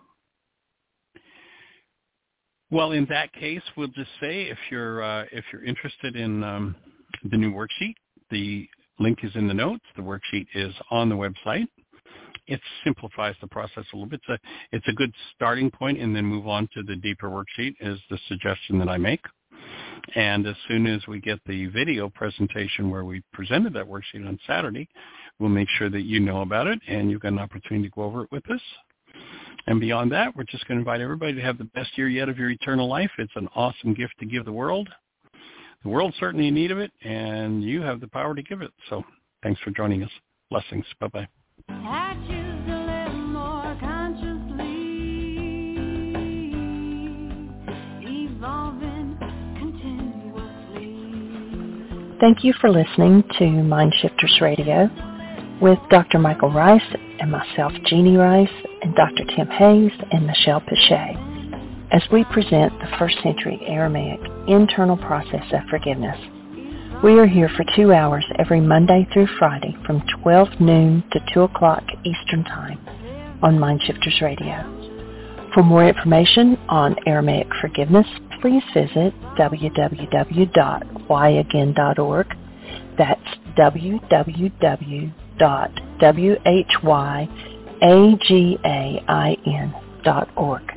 Well, in that case, we'll just say if you're uh, if you're interested in um, the new worksheet, the link is in the notes. The worksheet is on the website. It simplifies the process a little bit. It's a, it's a good starting point, and then move on to the deeper worksheet is the suggestion that I make. And as soon as we get the video presentation where we presented that worksheet on Saturday, we'll make sure that you know about it and you've got an opportunity to go over it with us. And beyond that, we're just going to invite everybody to have the best year yet of your eternal life. It's an awesome gift to give the world. The world's certainly in need of it, and you have the power to give it. So thanks for joining us. Blessings. Bye-bye. Thank you for listening to MindShifters Radio with Dr. Michael Ryce and myself, Jeanie Ryce, and Dr. Tim Hayes and Michelle Pichet as we present the first century Aramaic internal process of forgiveness. We are here for two hours every Monday through Friday from 12 noon to 2 o'clock Eastern Time on MindShifters Radio. For more information on Aramaic forgiveness, please visit www.whyagain.org. That's www.whyagain.org.